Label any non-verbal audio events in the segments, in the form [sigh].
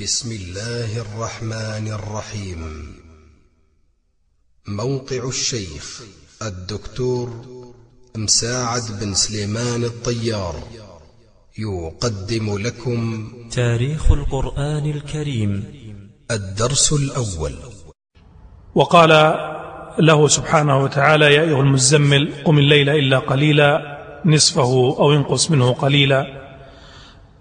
بسم الله الرحمن الرحيم. موقع الشيخ الدكتور مساعد بن سليمان الطيار. يقدم لكم تاريخ القرآن الكريم. الدرس الأول. وقال له سبحانه وتعالى يا أيها المزمل قم الليل إلا قليلا نصفه أو ينقص منه قليلا.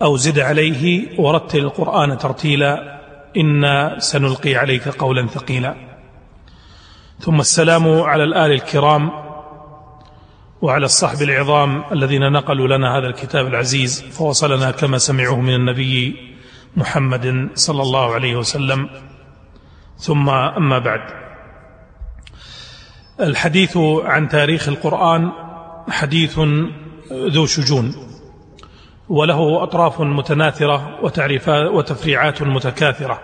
أو زد عليه ورتل القرآن ترتيلا إنا سنلقي عليك قولا ثقيلا. ثم السلام على الآل الكرام وعلى الصحب العظام الذين نقلوا لنا هذا الكتاب العزيز فوصلنا كما سمعوه من النبي محمد صلى الله عليه وسلم. ثم أما بعد. الحديث عن تاريخ القرآن حديث ذو شجون. وله أطراف متناثرة وتعريفات وتفريعات متكاثرة.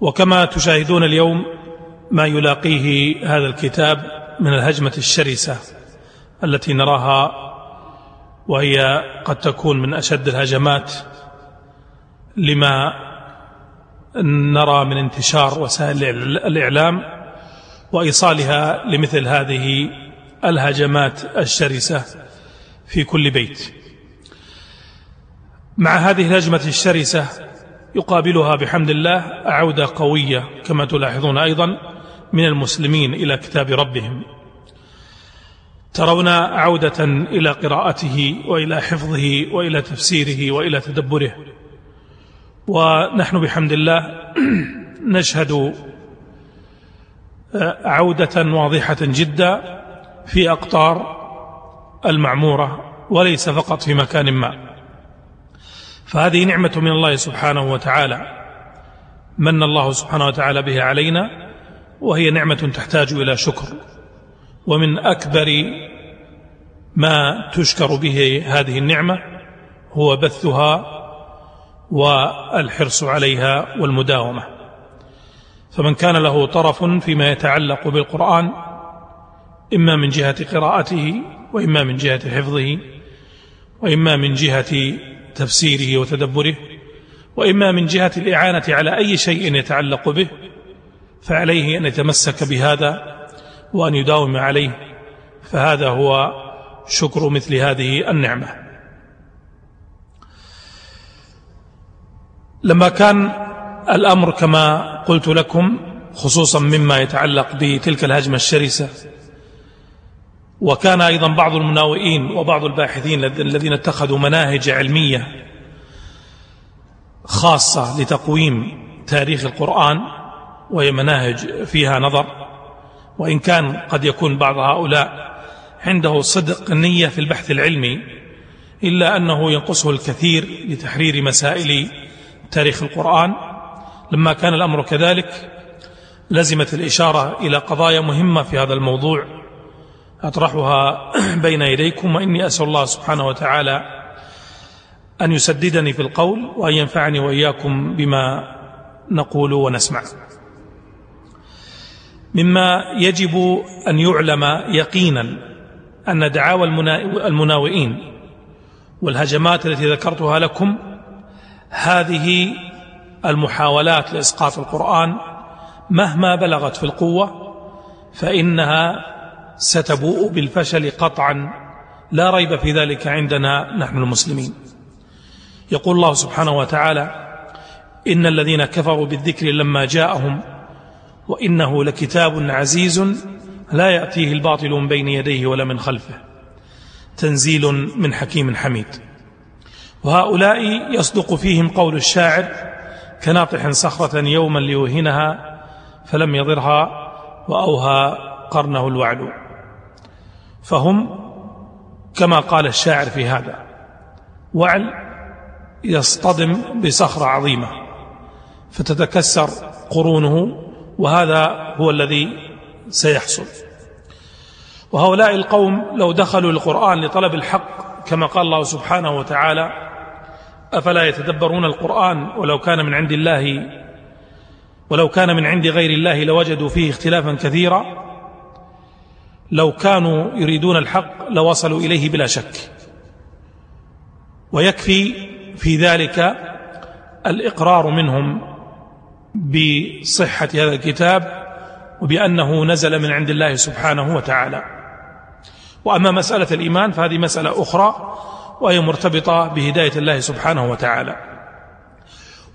وكما تشاهدون اليوم ما يلاقيه هذا الكتاب من الهجمة الشرسة التي نراها وهي قد تكون من أشد الهجمات لما نرى من انتشار وسائل الإعلام وإيصالها لمثل هذه الهجمات الشرسة في كل بيت. مع هذه الهجمة الشرسة يقابلها بحمد الله عودة قوية كما تلاحظون أيضا من المسلمين إلى كتاب ربهم. ترون عودة إلى قراءته وإلى حفظه وإلى تفسيره وإلى تدبره. ونحن بحمد الله [clears throat] نشهد عودة واضحة جدا في أقطار المعمورة وليس فقط في مكان ما. فهذه نعمة من الله سبحانه وتعالى. من الله سبحانه وتعالى به علينا وهي نعمة تحتاج إلى شكر. ومن أكبر ما تشكر به هذه النعمة هو بثها والحرص عليها والمداومة. فمن كان له طرف فيما يتعلق بالقرآن إما من جهة قراءته وإما من جهة حفظه وإما من جهة تفسيره وتدبره وإما من جهة الإعانة على أي شيء يتعلق به فعليه أن يتمسك بهذا وأن يداوم عليه فهذا هو شكر مثل هذه النعمة. لما كان الأمر كما قلت لكم خصوصا مما يتعلق بتلك الهجمة الشرسة وكان أيضا بعض المناوئين وبعض الباحثين الذين اتخذوا مناهج علمية خاصة لتقويم تاريخ القرآن وهي مناهج فيها نظر وإن كان قد يكون بعض هؤلاء عنده صدق النية في البحث العلمي إلا أنه ينقصه الكثير لتحرير مسائل تاريخ القرآن. لما كان الأمر كذلك لزمت الإشارة إلى قضايا مهمة في هذا الموضوع. أطرحها [clears throat] بين يديكم وإني أسأل الله سبحانه وتعالى أن يسددني في القول وأن ينفعني وإياكم بما نقول ونسمع. مما يجب أن يعلم يقينا أن دعاوى المناوئين والهجمات التي ذكرتها لكم هذه المحاولات لإسقاط القرآن مهما بلغت في القوة فإنها ستبوء بالفشل قطعا. لا ريب في ذلك عندنا نحن المسلمين. يقول الله سبحانه وتعالى إن الذين كفروا بالذكر لما جاءهم وإنه لكتاب عزيز لا يأتيه الباطل من بين يديه ولا من خلفه. تنزيل من حكيم حميد. وهؤلاء يصدق فيهم قول الشاعر كناطح صخرة يوما ليوهنها فلم يضرها وأوهى قرنه الوعل فهم كما قال الشاعر في هذا. وعل يصطدم بصخرة عظيمة فتتكسر قرونه وهذا هو الذي سيحصل. وهؤلاء القوم لو دخلوا القرآن لطلب الحق كما قال الله سبحانه وتعالى أفلا يتدبرون القرآن ولو كان من عند الله ولو كان من عند غير الله لوجدوا فيه اختلافا كثيرا. لو كانوا يريدون الحق لوصلوا إليه بلا شك. ويكفي في ذلك الإقرار منهم بصحة هذا الكتاب وبأنه نزل من عند الله سبحانه وتعالى. وأما مسألة الإيمان فهذه مسألة أخرى وهي مرتبطة بهداية الله سبحانه وتعالى.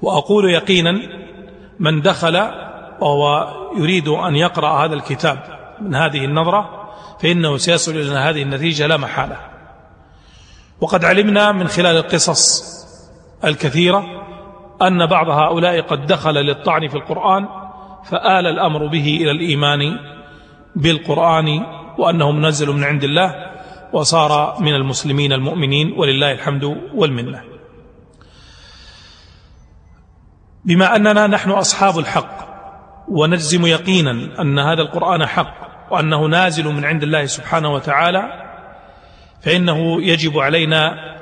وأقول يقينا من دخل وهو يريد أن يقرأ هذا الكتاب من هذه النظرة فإنه سيصل إلى هذه النتيجة لا محالة. وقد علمنا من خلال القصص الكثيرة أن بعض هؤلاء قد دخل للطعن في القرآن فآل الأمر به إلى الإيمان بالقرآن وأنه منزل من عند الله وصار من المسلمين المؤمنين ولله الحمد والمنة. بما أننا نحن أصحاب الحق ونجزم يقينا أن هذا القرآن حق وأنه نازل من عند الله سبحانه وتعالى فإنه يجب علينا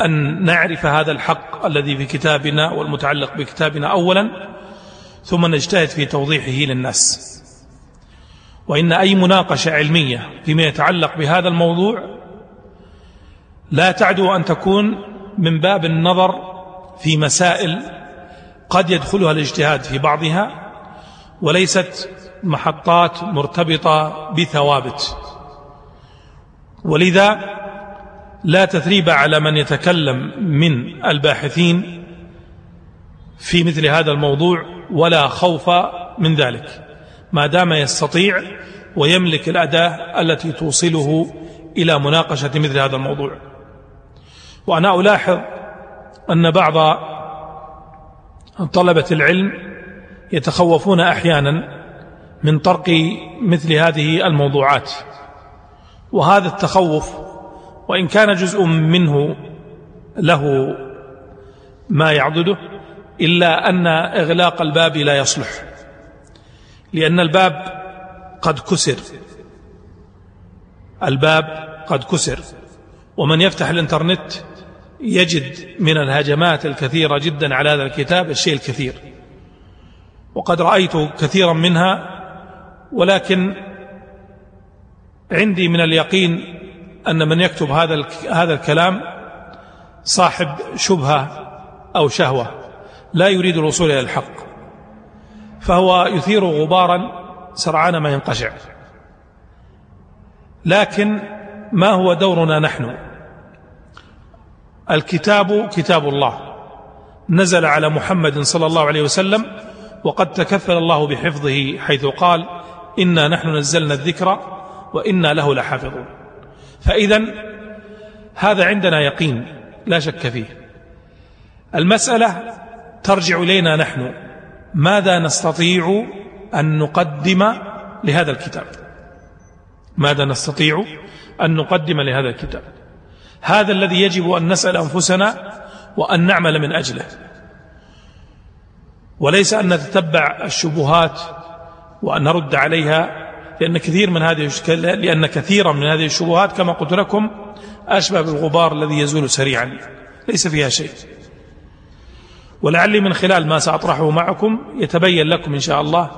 أن نعرف هذا الحق الذي في كتابنا والمتعلق بكتابنا أولا ثم نجتهد في توضيحه للناس. وإن أي مناقشة علمية فيما يتعلق بهذا الموضوع لا تعدو أن تكون من باب النظر في مسائل قد يدخلها الاجتهاد في بعضها وليست محطات مرتبطة بثوابت. ولذا لا تثريب على من يتكلم من الباحثين في مثل هذا الموضوع ولا خوف من ذلك. ما دام يستطيع ويملك الأداة التي توصله إلى مناقشة مثل هذا الموضوع. وأنا ألاحظ أن بعض طلبة العلم يتخوفون أحيانا من طرق مثل هذه الموضوعات. وهذا التخوف وإن كان جزء منه له ما يعضده إلا أن إغلاق الباب لا يصلح. لأن الباب قد كسر. الباب قد كسر. ومن يفتح الإنترنت يجد من الهجمات الكثيرة جدا على هذا الكتاب الشيء الكثير. وقد رأيت كثيرا منها ولكن عندي من اليقين أن من يكتب هذا هذا الكلام صاحب شبهة أو شهوة لا يريد الوصول إلى الحق. فهو يثير غبارا سرعان ما ينقشع. لكن ما هو دورنا نحن؟ الكتاب كتاب الله. نزل على محمد صلى الله عليه وسلم وقد تكفل الله بحفظه حيث قال إنا نحن نزلنا الذكر وإنا له لحافظون. فإذا هذا عندنا يقين لا شك فيه. المسألة ترجع إلينا نحن. ماذا نستطيع أن نقدم لهذا الكتاب؟ ماذا نستطيع أن نقدم لهذا الكتاب؟ هذا الذي يجب أن نسأل أنفسنا وأن نعمل من أجله. وليس أن نتتبع الشبهات وأن نرد عليها لأن كثير من هذه لأن كثيرا من هذه الشبهات كما قلت لكم أشبه بالغبار الذي يزول سريعا ليس فيها شيء. ولعلي من خلال ما سأطرحه معكم يتبين لكم إن شاء الله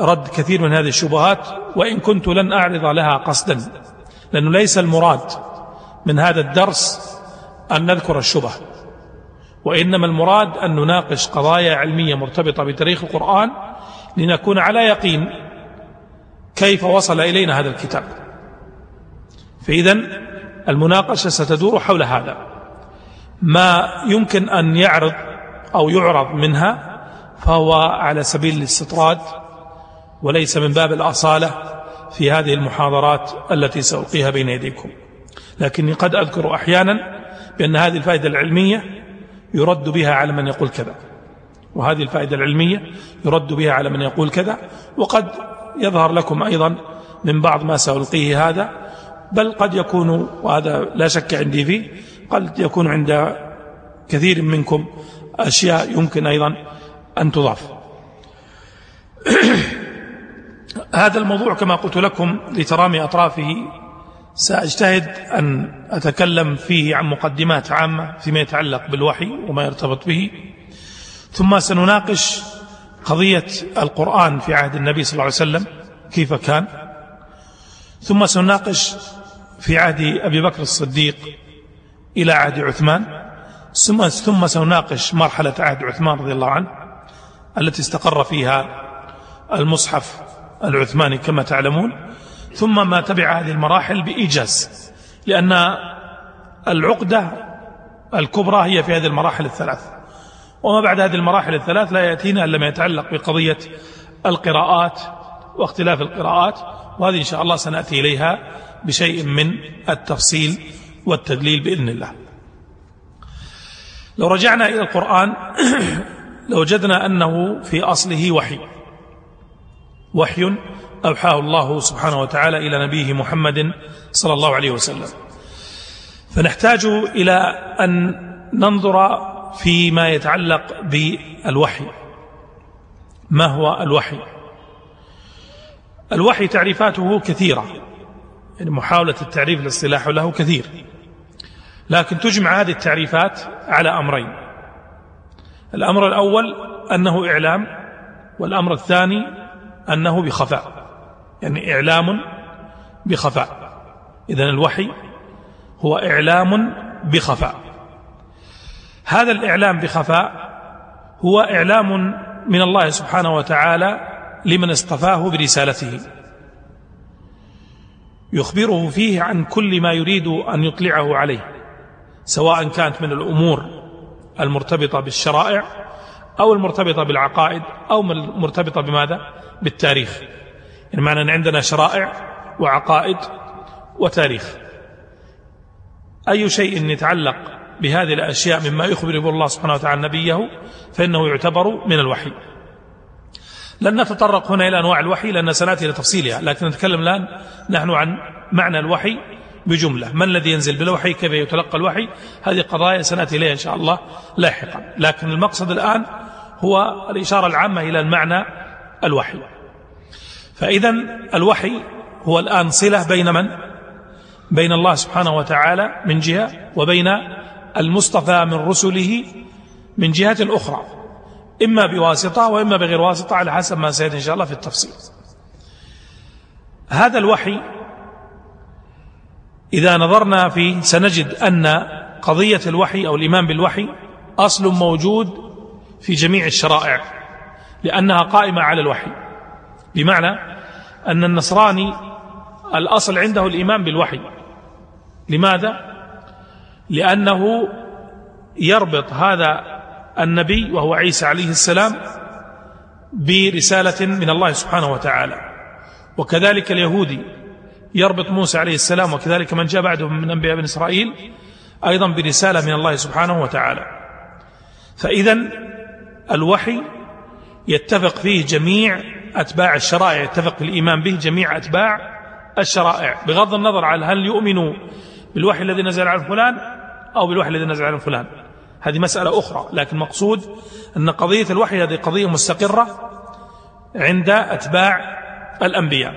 رد كثير من هذه الشبهات وإن كنت لن أعرض لها قصدا لأنه ليس المراد من هذا الدرس أن نذكر الشبه وإنما المراد أن نناقش قضايا علمية مرتبطة بتاريخ القرآن لنكون على يقين كيف وصل إلينا هذا الكتاب. فإذا المناقشة ستدور حول هذا. ما يمكن أن يعرض أو يعرض منها فهو على سبيل الاستطراد وليس من باب الأصالة في هذه المحاضرات التي سألقيها بين يديكم. لكني قد أذكر أحيانا بأن هذه الفائدة العلمية يرد بها على من يقول كذا. وهذه الفائدة العلمية يرد بها على من يقول كذا. وقد يظهر لكم أيضا من بعض ما سألقيه هذا بل قد يكون وهذا لا شك عندي فيه قد يكون عند كثير منكم أشياء يمكن أيضا أن تضاف. [clears throat] هذا الموضوع كما قلت لكم لترامي أطرافه. سأجتهد أن أتكلم فيه عن مقدمات عامة فيما يتعلق بالوحي وما يرتبط به. ثم سنناقش قضية القرآن في عهد النبي صلى الله عليه وسلم كيف كان. ثم سنناقش في عهد أبي بكر الصديق إلى عهد عثمان. ثم ثم سنناقش مرحلة عهد عثمان رضي الله عنه التي استقر فيها المصحف العثماني كما تعلمون. ثم ما تبع هذه المراحل بإيجاز لأن العقدة الكبرى هي في هذه المراحل الثلاث. وما بعد هذه المراحل الثلاث لا يأتينا إلا ما يتعلق بقضية القراءات واختلاف القراءات وهذه إن شاء الله سنأتي إليها بشيء من التفصيل والتدليل بإذن الله. لو رجعنا إلى القرآن [clears throat] لوجدنا أنه في أصله وحي. وحي أوحاه الله سبحانه وتعالى إلى نبيه محمد صلى الله عليه وسلم. فنحتاج إلى أن ننظر فيما يتعلق بالوحي. ما هو الوحي؟ الوحي تعريفاته كثيرة. يعني محاولة التعريف الاصطلاح له كثير. لكن تجمع هذه التعريفات على أمرين. الأمر الأول أنه إعلام والأمر الثاني أنه بخفاء. يعني إعلام بخفاء. إذن الوحي هو إعلام بخفاء. هذا الإعلام بخفاء هو إعلام من الله سبحانه وتعالى لمن اصطفاه برسالته. يخبره فيه عن كل ما يريد أن يطلعه عليه سواء كانت من الأمور المرتبطة بالشرائع أو المرتبطة بالعقائد أو المرتبطة بماذا؟ بالتاريخ. يعني معنى أن عندنا شرائع وعقائد وتاريخ. أي شيء يتعلق بهذه الأشياء مما يخبر به الله سبحانه وتعالى نبيه فإنه يعتبر من الوحي. لن نتطرق هنا إلى أنواع الوحي لأن سنأتي إلى تفصيلها لكن نتكلم الآن نحن عن معنى الوحي بجملة. ما الذي ينزل بالوحي؟ كيف يتلقى الوحي؟ هذه قضايا سنأتي إليها إن شاء الله لاحقا. لكن المقصد الآن هو الإشارة العامة إلى المعنى الوحي. فإذا الوحي هو الآن صلة بين من؟ بين الله سبحانه وتعالى من جهة وبين المصطفى من رسله من جهة أخرى إما بواسطة وإما بغير واسطة على حسب ما سيأتي إن شاء الله في التفصيل. هذا الوحي إذا نظرنا فيه سنجد أن قضية الوحي أو الإيمان بالوحي أصل موجود في جميع الشرائع لأنها قائمة على الوحي. بمعنى أن النصراني الأصل عنده الإيمان بالوحي. لماذا؟ لأنه يربط هذا النبي وهو عيسى عليه السلام برسالة من الله سبحانه وتعالى. وكذلك اليهودي يربط موسى عليه السلام وكذلك من جاء بعده من أنبياء بن إسرائيل أيضا برسالة من الله سبحانه وتعالى. فإذا الوحي يتفق فيه جميع أتباع الشرائع يتفق في الإيمان به جميع أتباع الشرائع. بغض النظر عن هل يؤمنوا بالوحي الذي نزل على فلان أو بالوحي الذي نزل على فلان. هذه مسألة أخرى لكن مقصود أن قضية الوحي هذه قضية مستقرة عند أتباع الأنبياء.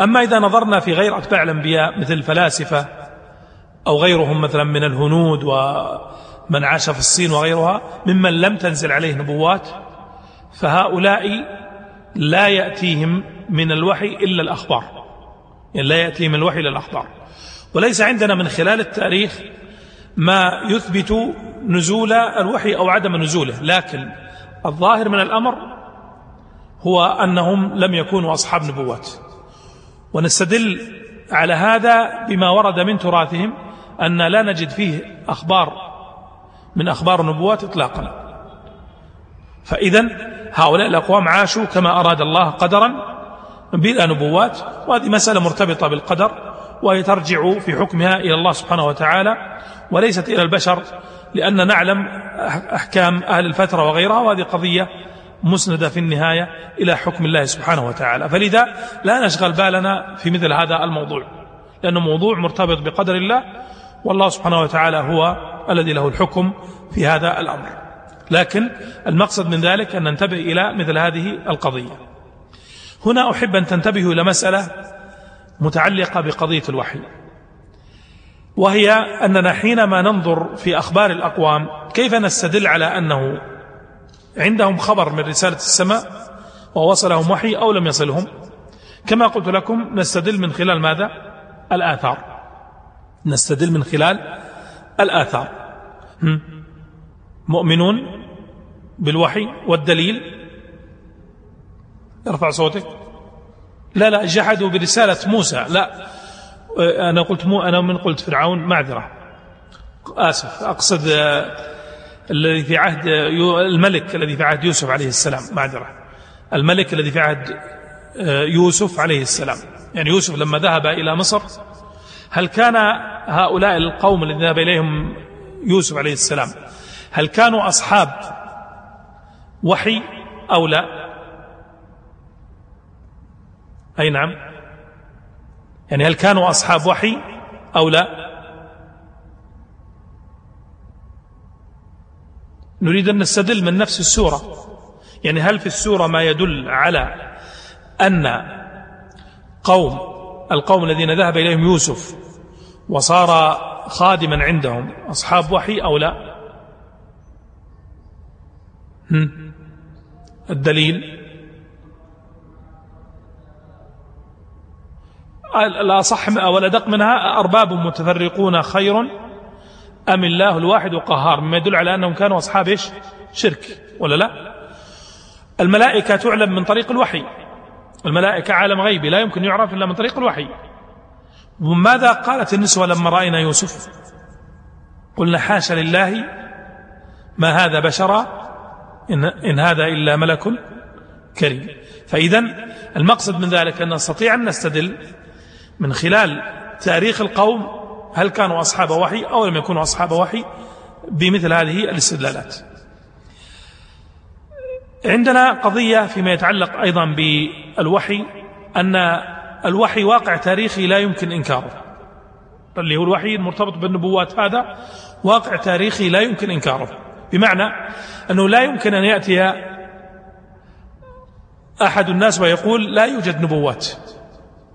أما إذا نظرنا في غير أتباع الأنبياء مثل الفلاسفة أو غيرهم مثلا من الهنود ومن عاش في الصين وغيرها ممن لم تنزل عليه نبوات فهؤلاء لا يأتيهم من الوحي إلا الأخبار. يعني لا يأتيهم من الوحي إلا الأخبار. وليس عندنا من خلال التاريخ ما يثبت نزول الوحي أو عدم نزوله لكن الظاهر من الأمر هو أنهم لم يكونوا أصحاب نبوات. ونستدل على هذا بما ورد من تراثهم أن لا نجد فيه أخبار من أخبار النبوات إطلاقا. فإذا هؤلاء الأقوام عاشوا كما أراد الله قدرا بلا نبوات وهذه مسألة مرتبطة بالقدر. وهي ترجع في حكمها إلى الله سبحانه وتعالى وليست إلى البشر لأن نعلم أحكام أهل الفترة وغيرها وهذه قضية مسندة في النهاية إلى حكم الله سبحانه وتعالى. فلذا لا نشغل بالنا في مثل هذا الموضوع لأنه موضوع مرتبط بقدر الله والله سبحانه وتعالى هو الذي له الحكم في هذا الأمر. لكن المقصد من ذلك أن ننتبه إلى مثل هذه القضية. هنا أحب أن تنتبهوا إلى مسألة متعلقة بقضية الوحي. وهي أننا حينما ننظر في أخبار الأقوام كيف نستدل على أنه عندهم خبر من رسالة السماء ووصلهم وحي أو لم يصلهم؟ كما قلت لكم نستدل من خلال ماذا؟ الآثار. نستدل من خلال الآثار؟ مؤمنون بالوحي والدليل. ارفع صوتك. لا لا جحدوا برسالة موسى. لا أنا قلت مو أنا من قلت فرعون معذرة. آسف. أقصد آه، الذي في عهد الملك الذي في عهد يوسف عليه السلام معذرة. الملك الذي في عهد آه، يوسف عليه السلام. يعني يوسف لما ذهب إلى مصر هل كان هؤلاء القوم الذين ذهب إليهم يوسف عليه السلام هل كانوا أصحاب وحي أو لا؟ أي نعم. يعني هل كانوا أصحاب وحي أو لا؟ نريد أن نستدل من نفس السورة. يعني هل في السورة ما يدل على أن قوم القوم الذين ذهب إليهم يوسف وصار خادما عندهم أصحاب وحي أو لا؟ الدليل الأصح أو الأدق منها. أرباب متفرقون خير أم الله الواحد وقهار مما يدل على أنهم كانوا أصحاب إيش؟ شرك ولا لا؟ الملائكة تعلم من طريق الوحي. الملائكة عالم غيبي لا يمكن يعرف إلا من طريق الوحي. وماذا قالت النسوة لما رأينا يوسف؟ قلنا حاشا لله ما هذا بشرا إن, إن هذا إلا ملك كريم. فإذا المقصد من ذلك أن نستطيع أن نستدل من خلال تاريخ القوم هل كانوا أصحاب وحي أو لم يكونوا أصحاب وحي بمثل هذه الاستدلالات. عندنا قضية فيما يتعلق أيضا بالوحي أن الوحي واقع تاريخي لا يمكن إنكاره. اللي هو الوحي المرتبط بالنبوات هذا واقع تاريخي لا يمكن إنكاره. بمعنى أنه لا يمكن أن يأتي أحد الناس ويقول لا يوجد نبوات.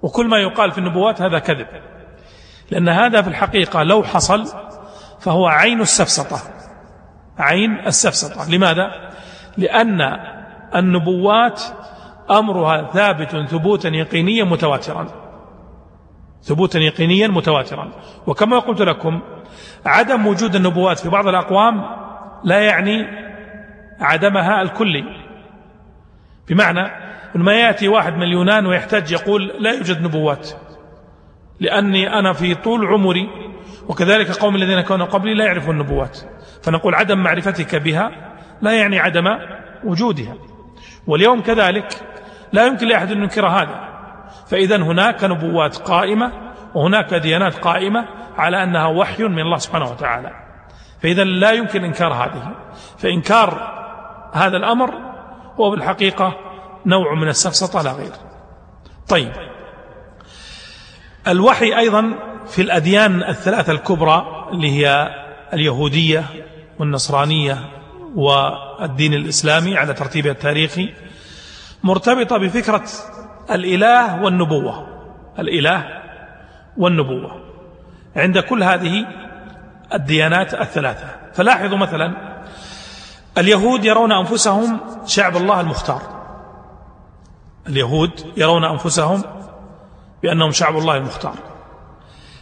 وكل ما يقال في النبوات هذا كذب. لأن هذا في الحقيقة لو حصل فهو عين السفسطة. عين السفسطة. لماذا؟ لأن النبوات أمرها ثابت ثبوتا يقينيا متواترا. ثبوتا يقينيا متواترا. وكما قلت لكم عدم وجود النبوات في بعض الأقوام لا يعني عدمها الكلي. بمعنى ما يأتي واحد من اليونان ويحتاج يقول لا يوجد نبوات لأني أنا في طول عمري وكذلك قوم الذين كانوا قبلي لا يعرفون النبوات فنقول عدم معرفتك بها لا يعني عدم وجودها. واليوم كذلك لا يمكن لأحد أن ينكر هذا فإذا هناك نبوات قائمة وهناك ديانات قائمة على أنها وحي من الله سبحانه وتعالى. فإذا لا يمكن إنكار هذه فإنكار هذا الأمر هو بالحقيقة نوع من السفسطة لا غير. طيب. الوحي أيضا في الأديان الثلاثة الكبرى اللي هي اليهودية والنصرانية والدين الإسلامي على ترتيبه التاريخي مرتبطة بفكرة الإله والنبوة. الإله والنبوة. عند كل هذه الديانات الثلاثة. فلاحظوا مثلا اليهود يرون أنفسهم شعب الله المختار. اليهود يرون أنفسهم بأنهم شعب الله المختار.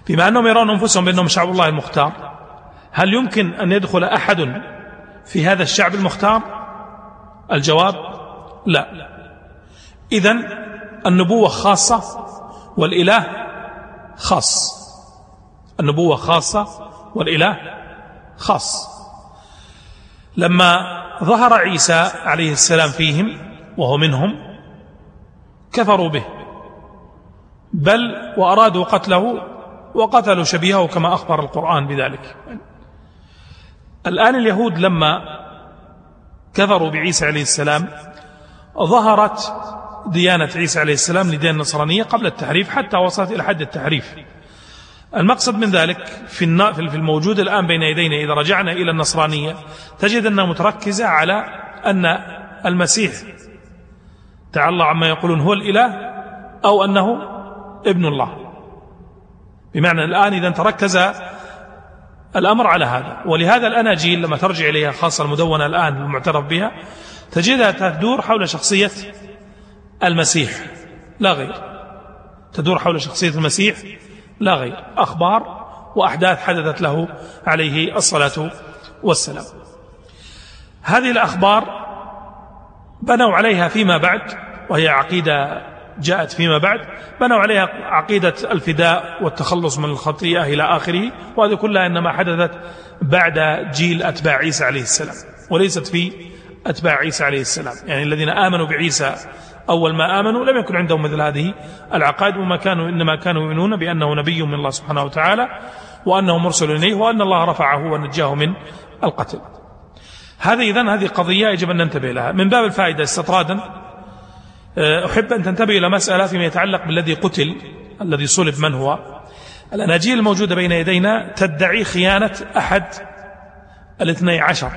بما أنهم يرون أنفسهم بأنهم شعب الله المختار هل يمكن أن يدخل أحد في هذا الشعب المختار؟ الجواب لا. إذا النبوة خاصة والإله خاص. النبوة خاصة والإله خاص. لما ظهر عيسى عليه السلام فيهم وهو منهم كفروا به. بل وأرادوا قتله وقتلوا شبيهه كما أخبر القرآن بذلك. الآن اليهود لما كفروا بعيسى عليه السلام ظهرت ديانة عيسى عليه السلام لديانة النصرانية قبل التحريف حتى وصلت إلى حد التحريف. المقصد من ذلك في في الموجود الآن بين يدينا إذا رجعنا إلى النصرانية تجد أنها متركزة على أن المسيح تعالى عما يقولون هو الإله أو أنه ابن الله. بمعنى الآن إذا تركز الأمر على هذا. ولهذا الأناجيل لما ترجع إليها خاصة المدونة الآن المعترف بها تجدها تدور حول شخصية المسيح لا غير. تدور حول شخصية المسيح لا غير. أخبار وأحداث حدثت له عليه الصلاة والسلام. هذه الأخبار بنوا عليها فيما بعد وهي عقيدة جاءت فيما بعد بنوا عليها عقيدة الفداء والتخلص من الخطيئة إلى آخره وهذه كلها إنما حدثت بعد جيل أتباع عيسى عليه السلام وليست في أتباع عيسى عليه السلام. يعني الذين آمنوا بعيسى أول ما آمنوا لم يكن عندهم مثل هذه العقائد وما كانوا إنما كانوا يؤمنون بأنه نبي من الله سبحانه وتعالى وأنه مرسل إليه وأن الله رفعه ونجاه من القتل. هذه إذن هذه قضية يجب أن ننتبه لها. من باب الفائدة استطرادا آه، أحب أن تنتبه إلى مسألة فيما يتعلق بالذي قتل الذي صلب من هو. الأناجيل الموجودة بين يدينا تدعي خيانة أحد الاثني عشر.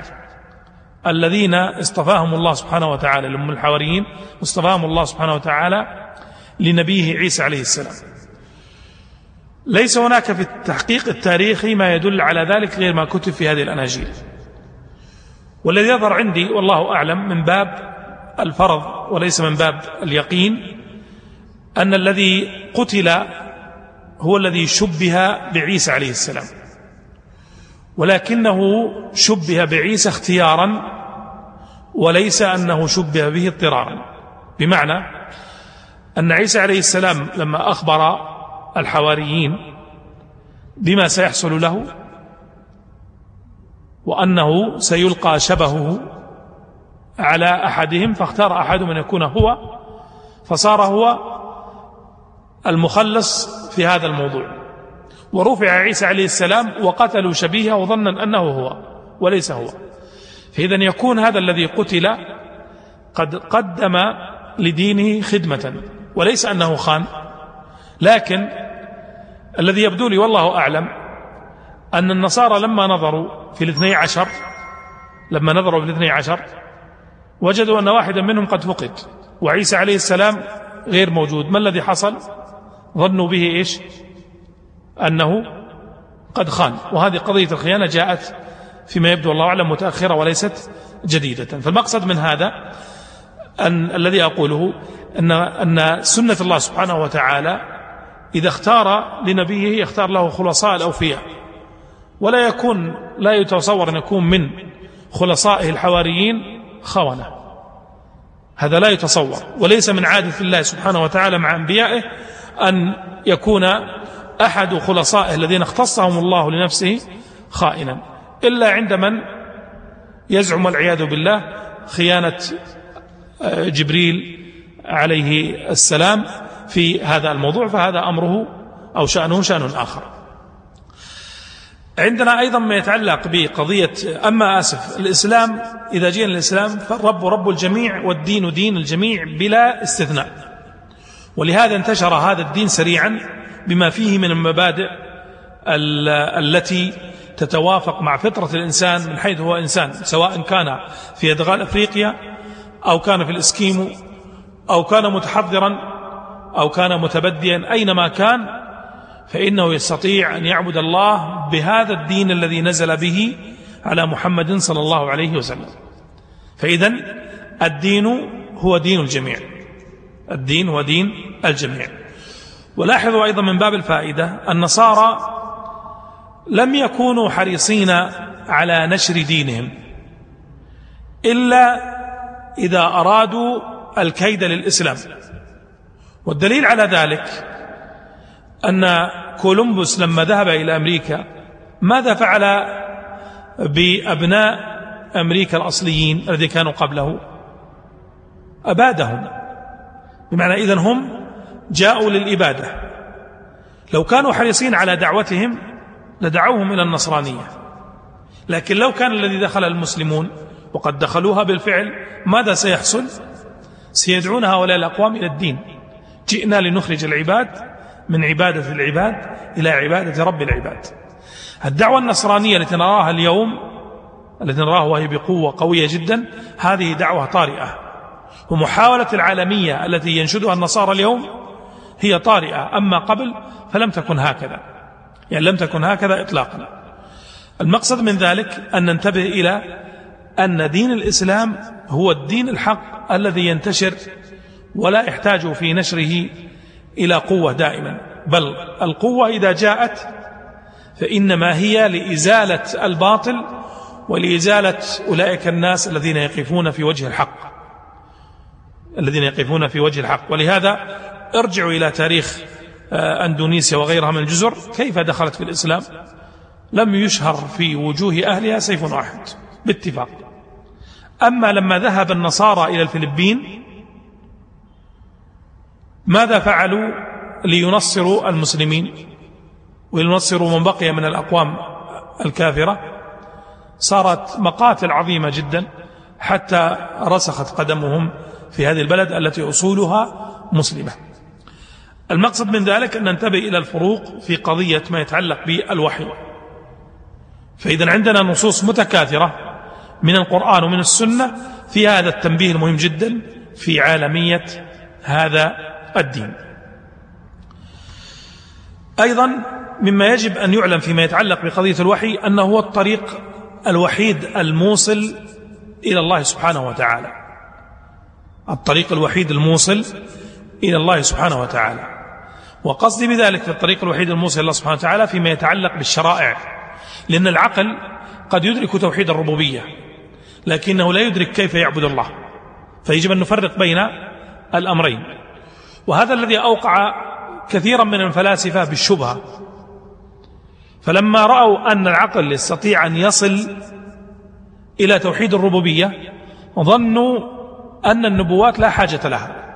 الذين اصطفاهم الله سبحانه وتعالى لهم الحواريين اصطفاهم الله سبحانه وتعالى لنبيه عيسى عليه السلام. ليس هناك في التحقيق التاريخي ما يدل على ذلك غير ما كتب في هذه الأناجيل. والذي يظهر عندي والله أعلم من باب الفرض وليس من باب اليقين أن الذي قتل هو الذي شبه بعيسى عليه السلام. ولكنه شبه بعيسى اختيارا وليس أنه شبه به اضطرارا. بمعنى أن عيسى عليه السلام لما أخبر الحواريين بما سيحصل له وأنه سيلقى شبهه على أحدهم فاختار أحدهم أن يكون هو فصار هو المخلص في هذا الموضوع. ورفع عيسى عليه السلام وقتلوا شبيهه وظنا أنه هو وليس هو. فإذا يكون هذا الذي قتل قد قدم لدينه خدمة وليس أنه خان. لكن الذي يبدو لي والله أعلم أن النصارى لما نظروا في الاثني عشر لما نظروا في الاثني عشر وجدوا أن واحدا منهم قد فقد وعيسى عليه السلام غير موجود. ما الذي حصل؟ ظنوا به إيش؟ أنه قد خان. وهذه قضية الخيانة جاءت فيما يبدو الله أعلم متأخرة وليست جديدة. فالمقصد من هذا أن الذي أقوله أن, أن سنة الله سبحانه وتعالى إذا اختار لنبيه يختار له خلصاء الأوفياء. ولا يكون لا يتصور أن يكون من خلصائه الحواريين خونة. هذا لا يتصور. وليس من عادة الله سبحانه وتعالى مع أنبيائه أن يكون أحد خلصائه الذين اختصهم الله لنفسه خائنا. إلا عند من يزعم والعياذ بالله خيانة آه، جبريل عليه السلام في هذا الموضوع فهذا أمره أو شأنه شأن آخر. عندنا أيضا ما يتعلق بقضية أما آسف الإسلام إذا جينا الإسلام فالرب رب الجميع والدين دين الجميع بلا استثناء. ولهذا انتشر هذا الدين سريعا بما فيه من المبادئ التي تتوافق مع فطرة الإنسان من حيث هو إنسان سواء كان في أدغال أفريقيا أو كان في الإسكيمو أو كان متحضرا أو كان متبديا أينما كان فإنه يستطيع أن يعبد الله بهذا الدين الذي نزل به على محمد صلى الله عليه وسلم. فإذا الدين هو دين الجميع. الدين هو دين الجميع. ولاحظوا أيضا من باب الفائدة النصارى لم يكونوا حريصين على نشر دينهم إلا إذا أرادوا الكيد للإسلام. والدليل على ذلك أن كولومبوس لما ذهب إلى أمريكا ماذا فعل بأبناء أمريكا الأصليين الذين كانوا قبله؟ أبادهم. بمعنى إذن هم جاءوا للإبادة. لو كانوا حريصين على دعوتهم لدعوهم إلى النصرانية. لكن لو كان الذي دخل المسلمون وقد دخلوها بالفعل ماذا سيحصل؟ سيدعون هؤلاء الأقوام إلى الدين. جئنا لنخرج العباد من عبادة العباد إلى عبادة رب العباد. الدعوة النصرانية التي نراها اليوم التي نراها وهي بقوة قوية جدا هذه دعوة طارئة. ومحاولة العالمية التي ينشدها النصارى اليوم هي طارئة أما قبل فلم تكن هكذا. يعني لم تكن هكذا إطلاقا. المقصد من ذلك أن ننتبه إلى أن دين الإسلام هو الدين الحق الذي ينتشر ولا يحتاج في نشره إلى قوة دائما. بل القوة إذا جاءت فإنما هي لإزالة الباطل ولإزالة أولئك الناس الذين يقفون في وجه الحق. الذين يقفون في وجه الحق. ولهذا ارجعوا إلى تاريخ آه، أندونيسيا وغيرها من الجزر. كيف دخلت في الإسلام؟ لم يشهر في وجوه أهلها سيف واحد. باتفاق. أما لما ذهب النصارى إلى الفلبين ماذا فعلوا لينصروا المسلمين؟ ولينصروا من بقي من الأقوام الكافرة؟ صارت مقاتل عظيمة جدا حتى رسخت قدمهم في هذه البلد التي أصولها مسلمة. المقصد من ذلك أن ننتبه إلى الفروق في قضية ما يتعلق بالوحي. فإذا عندنا نصوص متكاثرة من القرآن ومن السنة في هذا التنبيه المهم جدا في عالمية هذا الدين. أيضا مما يجب أن يعلم فيما يتعلق بقضية الوحي أنه هو الطريق الوحيد الموصل إلى الله سبحانه وتعالى. الطريق الوحيد الموصل إلى الله سبحانه وتعالى. وقصدي بذلك في الطريق الوحيد الموصل الله سبحانه وتعالى فيما يتعلق بالشرائع. لأن العقل قد يدرك توحيد الربوبية لكنه لا يدرك كيف يعبد الله. فيجب أن نفرق بين الأمرين. وهذا الذي أوقع كثيرا من الفلاسفة بالشبهة. فلما رأوا أن العقل يستطيع أن يصل إلى توحيد الربوبية ظنوا أن النبوات لا حاجة لها.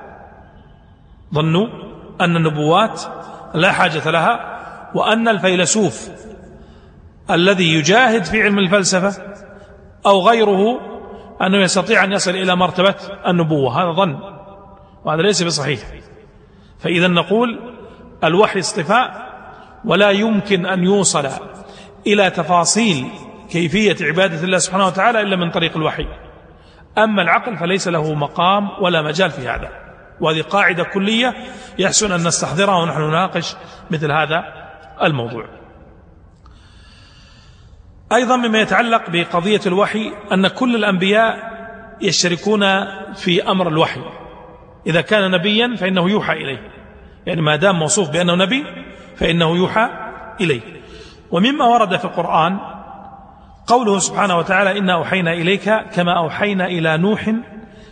ظنوا أن النبوات لا حاجة لها وأن الفيلسوف الذي يجاهد في علم الفلسفة أو غيره أنه يستطيع أن يصل إلى مرتبة النبوة. هذا ظن وهذا ليس بصحيح. فإذا نقول الوحي اصطفاء ولا يمكن أن يوصل إلى تفاصيل كيفية عبادة الله سبحانه وتعالى إلا من طريق الوحي. أما العقل فليس له مقام ولا مجال في هذا. وهذه قاعدة كلية يحسن أن نستحضرها ونحن نناقش مثل هذا الموضوع. أيضا مما يتعلق بقضية الوحي أن كل الأنبياء يشتركون في أمر الوحي. إذا كان نبيا فإنه يوحى إليه. يعني ما دام موصوف بأنه نبي فإنه يوحى إليه. ومما ورد في القرآن قوله سبحانه وتعالى إنا أوحينا إليك كما أوحينا إلى نوح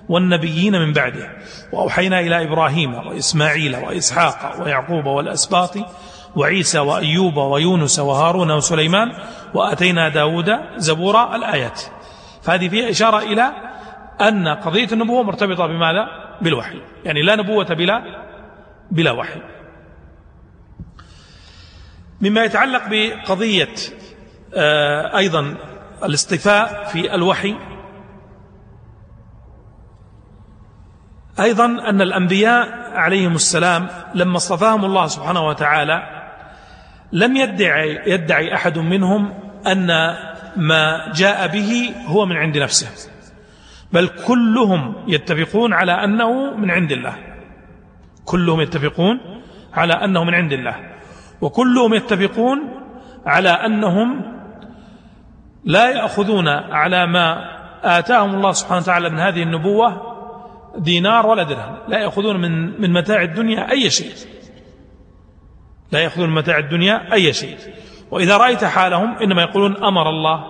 والنبيين من بعده. وأوحينا إلى إبراهيم وإسماعيل وإسحاق ويعقوب والأسباط وعيسى وأيوب ويونس وهارون وسليمان وأتينا داود زبور الآيات. فهذه فيها إشارة إلى أن قضية النبوة مرتبطة بماذا؟ بالوحي. يعني لا نبوة بلا بلا وحي. مما يتعلق بقضية آه، أيضا الاصطفاء في الوحي أيضا أن الأنبياء عليهم السلام لما اصطفاهم الله سبحانه وتعالى لم يدعي, يدعي أحد منهم أن ما جاء به هو من عند نفسه بل كلهم يتفقون على أنه من عند الله كلهم يتفقون على أنه من عند الله وكلهم يتفقون على أنهم لا يأخذون على ما آتاهم الله سبحانه وتعالى من هذه النبوة دينار ولا درهم. لا يأخذون من من متاع الدنيا أي شيء. لا يأخذون من متاع الدنيا أي شيء. وإذا رأيت حالهم إنما يقولون أمر الله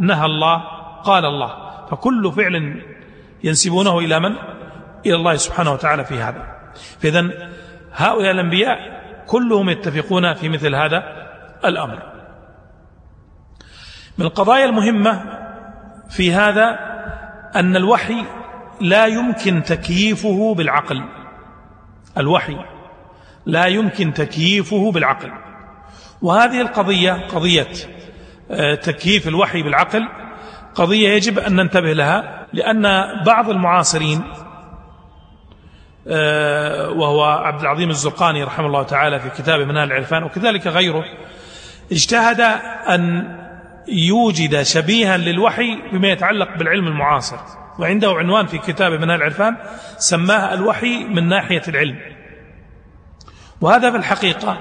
نهى الله قال الله. فكل فعل ينسبونه إلى من؟ إلى الله سبحانه وتعالى في هذا. فإذا هؤلاء الأنبياء كلهم يتفقون في مثل هذا الأمر. من القضايا المهمة في هذا أن الوحي لا يمكن تكييفه بالعقل. الوحي. لا يمكن تكييفه بالعقل. وهذه القضية قضية آه، تكييف الوحي بالعقل. قضية يجب أن ننتبه لها لأن بعض المعاصرين آه، وهو عبد العظيم الزرقاني رحمه الله تعالى في كتابه منال العرفان وكذلك غيره اجتهد أن يوجد شبيها للوحي بما يتعلق بالعلم المعاصر. وعنده عنوان في كتابه منال العرفان سماه الوحي من ناحية العلم. وهذا في الحقيقة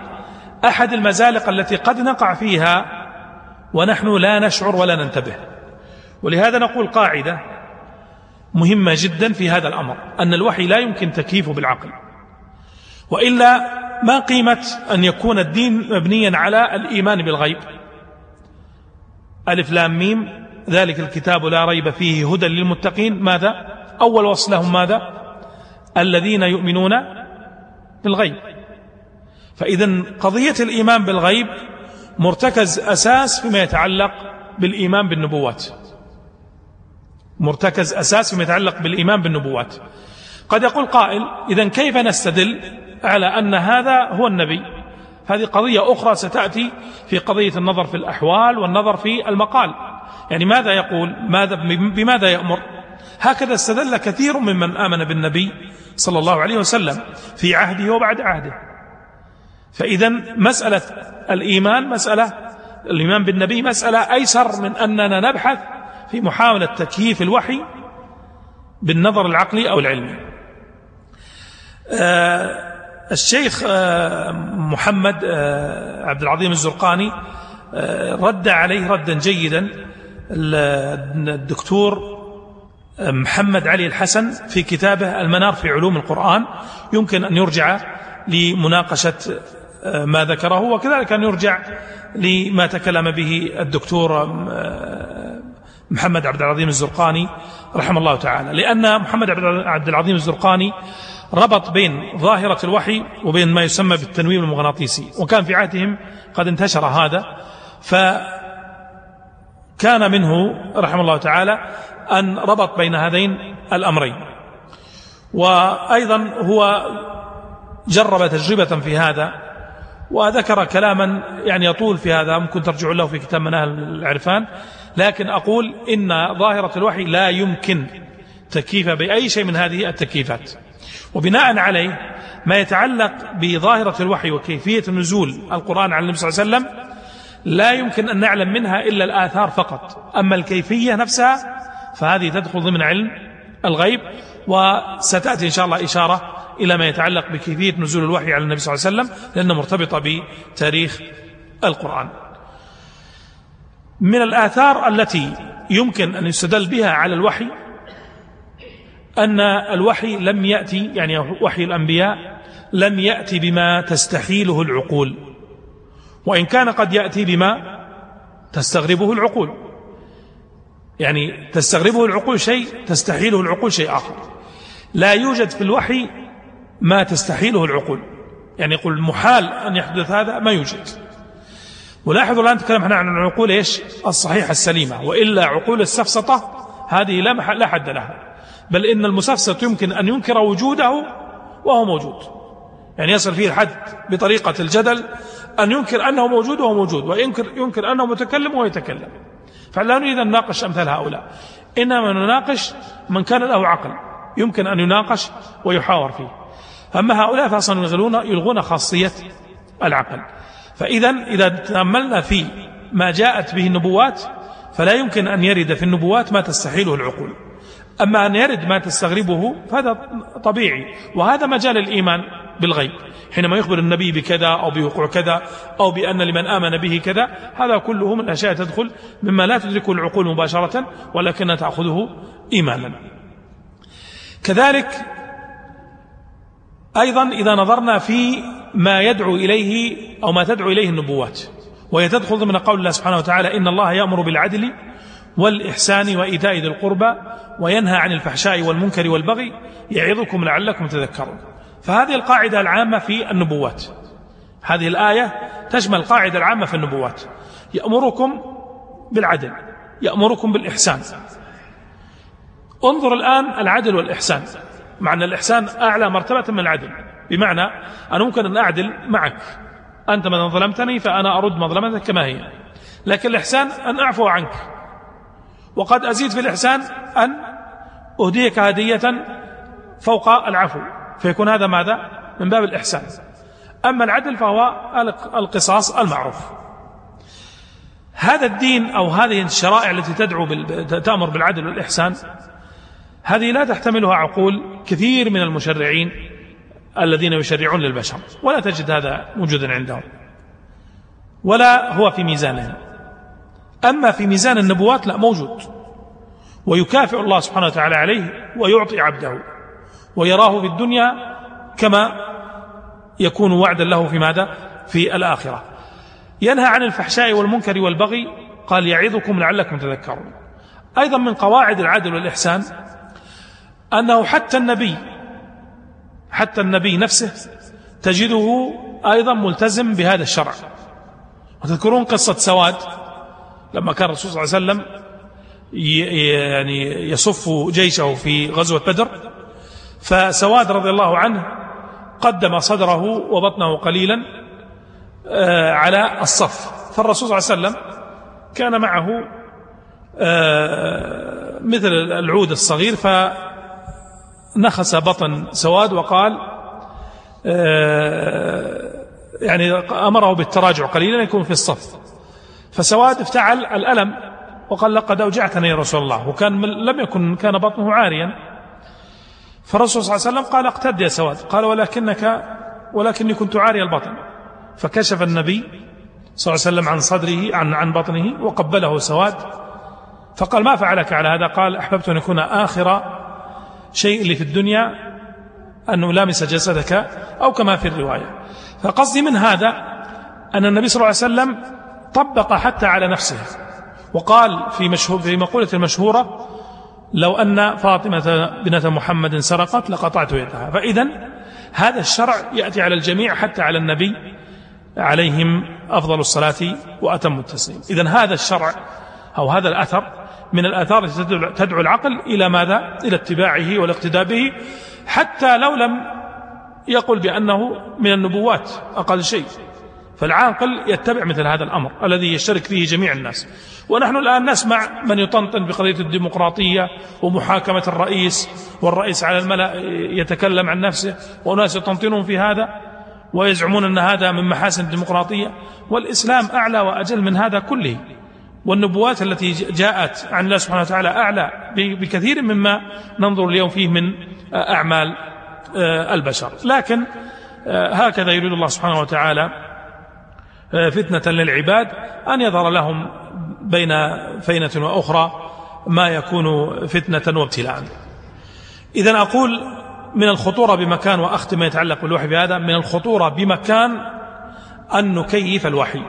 أحد المزالق التي قد نقع فيها ونحن لا نشعر ولا ننتبه. ولهذا نقول قاعدة مهمة جدا في هذا الأمر أن الوحي لا يمكن تكييفه بالعقل وإلا ما قيمة أن يكون الدين مبنيا على الإيمان بالغيب؟ ألف لام ميم ذلك الكتاب لا ريب فيه هدى للمتقين. ماذا؟ أول وصف لهم ماذا؟ الذين يؤمنون بالغيب. فإذا قضية الإيمان بالغيب مرتكز أساس فيما يتعلق بالإيمان بالنبوات. مرتكز أساس فيما يتعلق بالإيمان بالنبوات. قد يقول قائل إذا كيف نستدل على أن هذا هو النبي؟ هذه قضية أخرى ستأتي في قضية النظر في الأحوال والنظر في المقال. يعني ماذا يقول؟ ماذا بماذا يأمر؟ هكذا استدل كثير ممن آمن بالنبي صلى الله عليه وسلم في عهده وبعد عهده. فإذا مسألة الإيمان مسألة الإيمان بالنبي مسألة أيسر من أننا نبحث في محاولة تكييف الوحي بالنظر العقلي أو العلمي. آه الشيخ آه محمد آه عبد العظيم الزرقاني رد عليه ردا جيدا الدكتور محمد علي الحسن في كتابه المنار في علوم القرآن. يمكن أن يرجع لمناقشة آه، ما ذكره وكذلك أن يرجع لما تكلم به الدكتور آه، محمد عبد العظيم الزرقاني رحمه الله تعالى. لأن محمد عبد العظيم الزرقاني ربط بين ظاهرة الوحي وبين ما يسمى بالتنويم المغناطيسي. وكان في عهدهم قد انتشر هذا فكان منه رحمه الله تعالى أن ربط بين هذين الأمرين. وأيضا هو جرب تجربة في هذا وذكر كلاما يعني يطول في هذا ممكن ترجعوا له في كتاب مناهل العرفان. لكن أقول إن ظاهرة الوحي لا يمكن تكييف بأي شيء من هذه التكييفات. وبناء عليه ما يتعلق بظاهرة الوحي وكيفية نزول القرآن على النبي صلى الله عليه وسلم لا يمكن أن نعلم منها إلا الآثار فقط. أما الكيفية نفسها فهذه تدخل ضمن علم الغيب وستأتي إن شاء الله إشارة إلى ما يتعلق بكيفية نزول الوحي على النبي صلى الله عليه وسلم لأنه مرتبطة بتاريخ القرآن. من الآثار التي يمكن أن يستدل بها على الوحي أن الوحي لم يأتي يعني وحي الأنبياء لم يأتي بما تستحيله العقول. وإن كان قد يأتي بما تستغربه العقول. يعني تستغربه العقول شيء تستحيله العقول شيء آخر. لا يوجد في الوحي ما تستحيله العقول. يعني يقول محال أن يحدث هذا ما يوجد. ولاحظوا الآن تكلم عن العقول إيش؟ الصحيحة السليمة. وإلا عقول السفسطة هذه لا, لا حد لها. بل إن المسفسط يمكن أن ينكر وجوده وهو موجود. يعني يصل فيه الحد بطريقة الجدل أن ينكر أنه موجود وهو موجود وينكر ينكر أنه متكلم وهو يتكلم. فلا نريد أن نناقش أمثال هؤلاء. إنما نناقش من كان له عقل يمكن أن يناقش ويحاور فيه. أما هؤلاء فأصلا يلغون, يلغون خاصية العقل. فإذا إذا تأملنا في ما جاءت به النبوات فلا يمكن أن يرد في النبوات ما تستحيله العقول. أما أن يرد ما تستغربه فهذا طبيعي. وهذا مجال الإيمان. بالغيب حينما يخبر النبي بكذا أو بوقوع كذا أو بأن لمن آمن به كذا هذا كله من الأشياء تدخل مما لا تدركه العقول مباشرة ولكنها تأخذه إيمانا. كذلك أيضا إذا نظرنا في ما يدعو إليه أو ما تدعو إليه النبوات وهي تدخل ضمن قول الله سبحانه وتعالى إن الله يأمر بالعدل والإحسان وإيتاء ذي القربى وينهى عن الفحشاء والمنكر والبغي يعظكم لعلكم تذكرون. فهذه القاعدة العامة في النبوات. هذه الآية تشمل القاعدة العامة في النبوات. يأمركم بالعدل يأمركم بالإحسان. انظر الآن العدل والإحسان. مع أن الإحسان أعلى مرتبة من العدل. بمعنى أنا ممكن أن أعدل معك. أنت من ظلمتني فأنا أرد مظلمتك كما هي. لكن الإحسان أن أعفو عنك. وقد أزيد في الإحسان أن أهديك هدية فوق العفو. فيكون هذا ماذا؟ من باب الإحسان. أما العدل فهو القصاص المعروف. هذا الدين أو هذه الشرائع التي تدعو تأمر بالعدل والإحسان هذه لا تحتملها عقول كثير من المشرعين الذين يشرعون للبشر ولا تجد هذا موجودا عندهم ولا هو في ميزانهم. أما في ميزان النبوات لا موجود ويكافئ الله سبحانه وتعالى عليه ويعطي عبده. ويراه في الدنيا كما يكون وعدا له في ماذا؟ في الآخرة. ينهى عن الفحشاء والمنكر والبغي. قال يعظكم لعلكم تذكرون. أيضا من قواعد العدل والإحسان أنه حتى النبي حتى النبي نفسه تجده أيضا ملتزم بهذا الشرع. وتذكرون قصة سواد؟ لما كان الرسول صلى الله عليه وسلم يعني يصف جيشه في غزوة بدر فسواد رضي الله عنه قدم صدره وبطنه قليلا آه، على الصف. فالرسول صلى الله عليه وسلم كان معه آه، مثل العود الصغير فنخس بطن سواد وقال آه، يعني أمره بالتراجع قليلا يكون في الصف. فسواد افتعل الألم وقال لقد أوجعتني يا رسول الله. وكان لم يكن كان بطنه عاريا. فالرسول صلى الله عليه وسلم قال اقتد يا سواد. قال ولكنك ولكني كنت عاري البطن فكشف النبي صلى الله عليه وسلم عن صدره عن عن بطنه وقبله سواد. فقال ما فعلك على هذا؟ قال أحببت أن يكون آخر شيء اللي في الدنيا أن ألامس جسدك أو كما في الرواية. فقصدي من هذا أن النبي صلى الله عليه وسلم طبق حتى على نفسه. وقال في, مشهور في مقولة المشهورة لو أن فاطمة بنت محمد سرقت لقطعت يدها. فإذا هذا الشرع يأتي على الجميع حتى على النبي عليهم أفضل الصلاة وأتم التسليم. إذا هذا الشرع أو هذا الأثر من الآثار التي تدعو العقل إلى ماذا؟ إلى اتباعه والاقتداء به حتى لو لم يقل بأنه من النبوات أقل شيء. فالعاقل يتبع مثل هذا الأمر الذي يشترك فيه جميع الناس. ونحن الآن نسمع من يطنطن بقضية الديمقراطية ومحاكمة الرئيس والرئيس على الملأ يتكلم عن نفسه وناس يطنطنون في هذا ويزعمون أن هذا من محاسن الديمقراطية. والإسلام أعلى وأجل من هذا كله. والنبوات التي جاءت عن الله سبحانه وتعالى أعلى بكثير مما ننظر اليوم فيه من أعمال آه، البشر. لكن آه، هكذا يريد الله سبحانه وتعالى آه، فتنة للعباد أن يظهر لهم بين فينة وأخرى ما يكون فتنة وابتلاء. إذا أقول من الخطورة بمكان وأختم ما يتعلق بالوحي بهذا من الخطورة بمكان أن نكيف الوحي.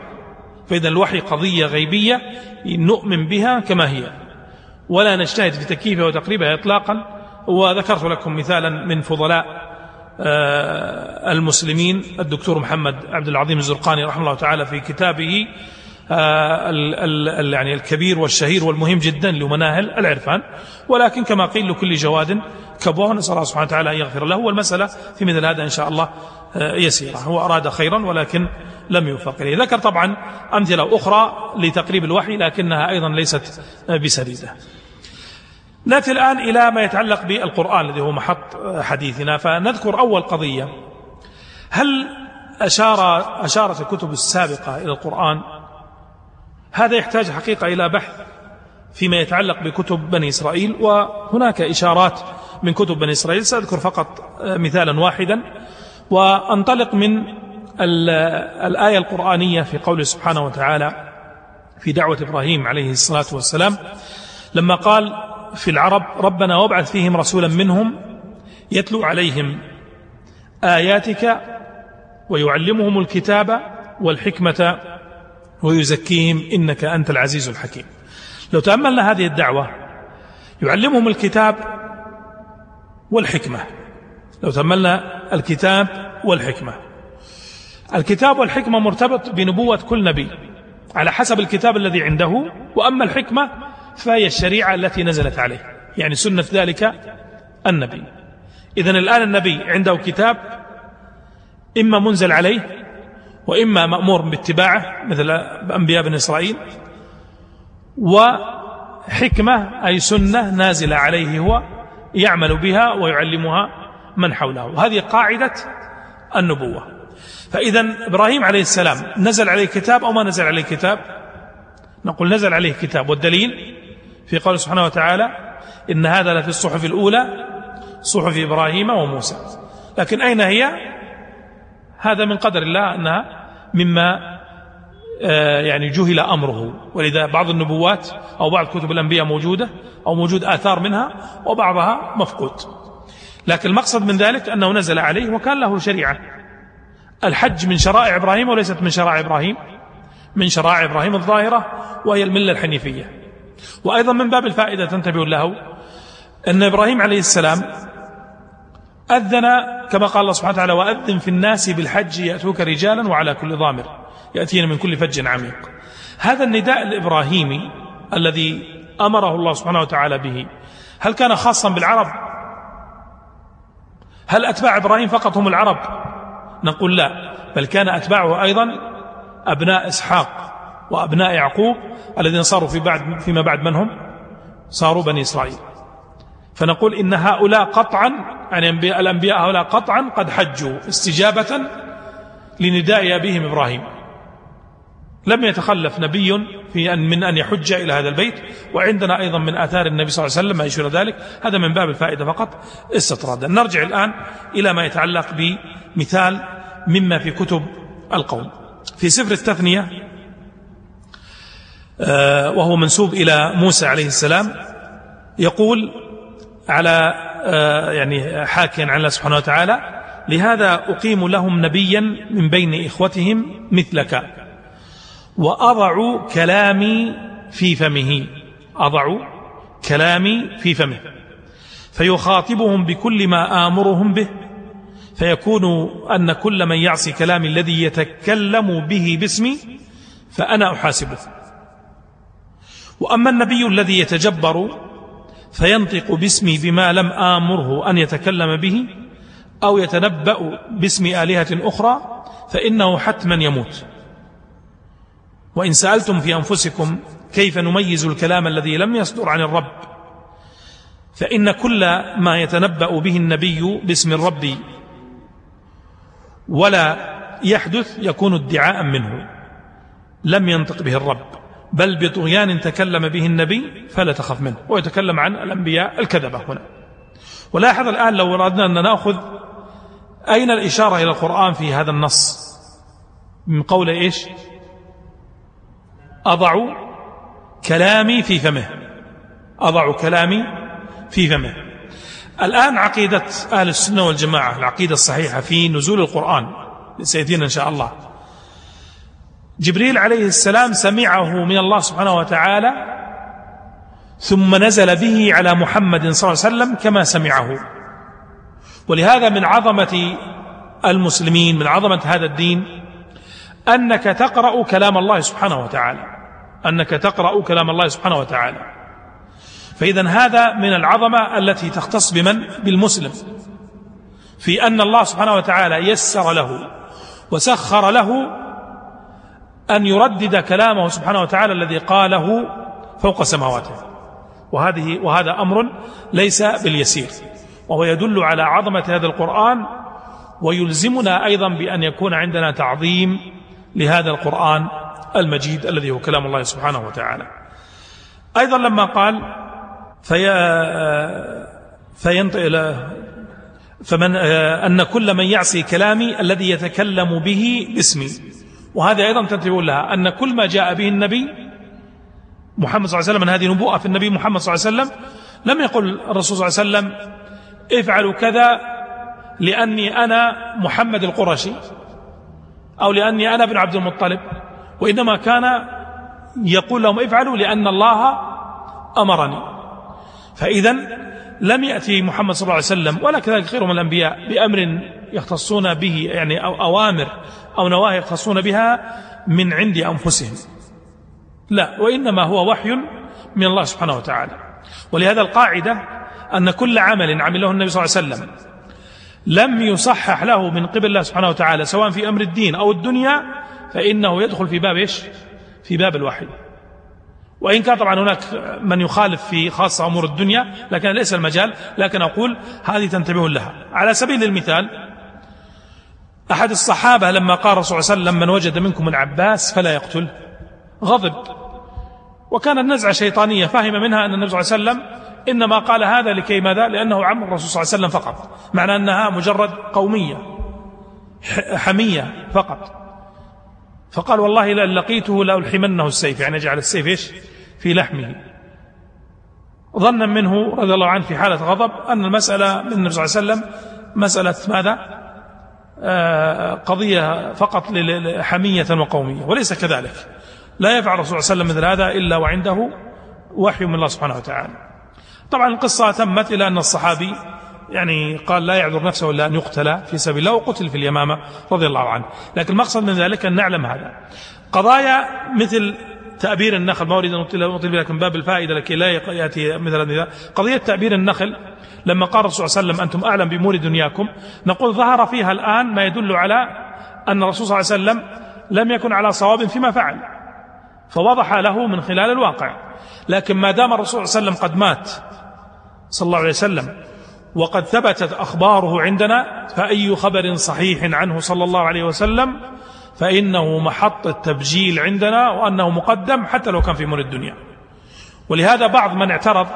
فإذا الوحي قضية غيبية نؤمن بها كما هي ولا نجتهد في تكييفها وتقريبها إطلاقا. وذكرت لكم مثالا من فضلاء آه، المسلمين الدكتور محمد عبد العظيم الزرقاني رحمه الله تعالى في كتابه آه، يعني الكبير والشهير والمهم جدا لمناهل العرفان. ولكن كما قيل لكل جواد كبوه نسأل الله سبحانه وتعالى أن يغفر له. والمسألة في مثل هذا إن شاء الله آه، يسيرة. هو أراد خيرا ولكن لم يوفق إليه. ذكر طبعا أمثلة أخرى لتقريب الوحي لكنها أيضا ليست بسديدة. نأتي الآن إلى ما يتعلق بالقرآن الذي هو محط حديثنا فنذكر أول قضية. هل أشار أشارت الكتب السابقة إلى القرآن؟ هذا يحتاج حقيقة إلى بحث فيما يتعلق بكتب بني إسرائيل وهناك إشارات من كتب بني إسرائيل. سأذكر فقط مثالا واحدا وأنطلق من الآية القرآنية في قوله سبحانه وتعالى في دعوة إبراهيم عليه الصلاة والسلام لما قال في العرب ربنا وابعث فيهم رسولا منهم يتلو عليهم آياتك ويعلمهم الكتاب والحكمة ويزكيهم إنك أنت العزيز الحكيم. لو تأملنا هذه الدعوة يعلمهم الكتاب والحكمة. لو تأملنا الكتاب والحكمة. الكتاب والحكمة مرتبط بنبوة كل نبي على حسب الكتاب الذي عنده وأما الحكمة فهي الشريعة التي نزلت عليه. يعني سنة ذلك النبي. إذن الآن النبي عنده كتاب إما منزل عليه وإما مأمور باتباعه مثل أنبياء بن إسرائيل وحكمة أي سنة نازلة عليه هو يعمل بها ويعلمها من حوله. وهذه قاعدة النبوة. فإذا إبراهيم عليه السلام نزل عليه كتاب أو ما نزل عليه كتاب؟ نقول نزل عليه كتاب. والدليل في قوله سبحانه وتعالى إن هذا لفي الصحف الأولى صحف إبراهيم وموسى. لكن أين هي؟ هذا من قدر الله أنها مما آه، يعني جهل أمره. ولذا بعض النبوات أو بعض كتب الأنبياء موجودة أو موجود آثار منها وبعضها مفقود. لكن المقصد من ذلك أنه نزل عليه وكان له شريعة. الحج من شرائع إبراهيم وليست من شرائع إبراهيم من شرائع إبراهيم الظاهرة وهي الملة الحنيفية. وأيضا من باب الفائدة تنتبه له أن إبراهيم عليه السلام أذن كما قال الله سبحانه وتعالى وأذن في الناس بالحج يأتوك رجالا وعلى كل ضامر يأتين من كل فج عميق. هذا النداء الإبراهيمي الذي أمره الله سبحانه وتعالى به هل كان خاصا بالعرب؟ هل أتباع إبراهيم فقط هم العرب؟ نقول لا بل كان أتباعه أيضا أبناء إسحاق. وأبناء يعقوب الذين صاروا في بعد فيما بعد من هم؟ صاروا بني إسرائيل. فنقول إن هؤلاء قطعا يعني الأنبياء هؤلاء قطعا قد حجوا استجابة لنداء أبيهم إبراهيم. لم يتخلف نبي في أن من أن يحج إلى هذا البيت وعندنا أيضا من آثار النبي صلى الله عليه وسلم ما يشير ذلك. هذا من باب الفائدة فقط. استطرادا. نرجع الآن إلى ما يتعلق بمثال مما في كتب القوم. في سفر التثنية وهو منسوب إلى موسى عليه السلام يقول على آه، يعني حاكيا عن الله سبحانه وتعالى لهذا أقيم لهم نبيا من بين إخوتهم مثلك وأضع كلامي في فمه أضع كلامي في فمه فيخاطبهم بكل ما آمرهم به فيكون أن كل من يعصي كلامي الذي يتكلم به باسمي فأنا أحاسبه. وأما النبي الذي يتجبر فينطق باسمي بما لم آمره أن يتكلم به أو يتنبأ باسم آلهة أخرى فإنه حتما يموت. وإن سألتم في أنفسكم كيف نميز الكلام الذي لم يصدر عن الرب فإن كل ما يتنبأ به النبي باسم الرب ولا يحدث يكون ادعاء منه لم ينطق به الرب. بل بطغيان تكلم به النبي فلا تخف منه ويتكلم عن الأنبياء الكذبة هنا. ولاحظ الآن لو أردنا أن نأخذ أين الإشارة إلى القرآن في هذا النص؟ من قول إيش؟ أضع كلامي في فمه. أضع كلامي في فمه. الآن عقيدة أهل السنة والجماعة العقيدة الصحيحة في نزول القرآن سيأتينا إن شاء الله. جبريل عليه السلام سمعه من الله سبحانه وتعالى ثم نزل به على محمد صلى الله عليه وسلم كما سمعه. ولهذا من عظمة المسلمين من عظمة هذا الدين أنك تقرأ كلام الله سبحانه وتعالى. أنك تقرأ كلام الله سبحانه وتعالى. فإذا هذا من العظمة التي تختص بمن؟ بالمسلم. في أن الله سبحانه وتعالى يسر له وسخر له أن يردد كلامه سبحانه وتعالى الذي قاله فوق سماواته. وهذه وهذا أمر ليس باليسير. وهو يدل على عظمة هذا القرآن ويلزمنا أيضا بأن يكون عندنا تعظيم لهذا القرآن المجيد الذي هو كلام الله سبحانه وتعالى. أيضا لما قال في فينطق فمن أن كل من يعصي كلامي الذي يتكلم به باسمي. وهذا أيضا تنتبه لها أن كل ما جاء به النبي محمد صلى الله عليه وسلم من هذه نبوءة في النبي محمد صلى الله عليه وسلم لم يقل الرسول صلى الله عليه وسلم افعلوا كذا لأني أنا محمد القرشي أو لأني أنا ابن عبد المطلب. وإنما كان يقول لهم افعلوا لأن الله أمرني. فإذا لم يأتي محمد صلى الله عليه وسلم ولا كذلك خير من الأنبياء بأمر يختصون به يعني أو أوامر أو نواهي يختصون بها من عند أنفسهم. لا وإنما هو وحي من الله سبحانه وتعالى. ولهذا القاعدة أن كل عمل عمله النبي صلى الله عليه وسلم لم يصحح له من قبل الله سبحانه وتعالى سواء في أمر الدين أو الدنيا فإنه يدخل في باب إيش؟ في باب الوحي. وإن كان طبعا هناك من يخالف في خاصة أمور الدنيا لكن ليس المجال لكن أقول هذه تنتبه لها. على سبيل المثال أحد الصحابة لما قال الرسول صلى الله عليه وسلم من وجد منكم العباس فلا يقتل. غضب. وكان النزعة شيطانية فهم منها أن النبي صلى الله عليه وسلم إنما قال هذا لكي ماذا؟ لأنه عم الرسول صلى الله عليه وسلم فقط. معنى أنها مجرد قومية حمية فقط. فقال والله لأن لقيته لألحمنه السيف. يعني جعل السيف إيش؟ في لحمه. ظنا منه رضي الله عنه في حالة غضب أن المسألة من النبي صلى الله عليه وسلم مسألة ماذا؟ قضية فقط حمية وقومية وليس كذلك. لا يفعل الرسول صلى الله عليه وسلم مثل هذا إلا وعنده وحي من الله سبحانه وتعالى. طبعا القصة تمت إلى أن الصحابي يعني قال لا يعذر نفسه إلا أن يقتل في سبيل الله وقتل في اليمامة رضي الله عنه. لكن المقصد من ذلك أن نعلم هذا. قضايا مثل تأبير النخل ما أريد أن أطيل لكن باب الفائدة لكي لا يأتي مثل هذا. قضية تأبير النخل لما قال الرسول صلى الله عليه وسلم أنتم أعلم بأمور دنياكم نقول ظهر فيها الآن ما يدل على أن الرسول صلى الله عليه وسلم لم يكن على صواب فيما فعل فوضح له من خلال الواقع. لكن ما دام الرسول صلى الله عليه وسلم قد مات صلى الله عليه وسلم وقد ثبتت أخباره عندنا فأي خبر صحيح عنه صلى الله عليه وسلم فإنه محط التبجيل عندنا وأنه مقدم حتى لو كان في أمور الدنيا. ولهذا بعض من اعترض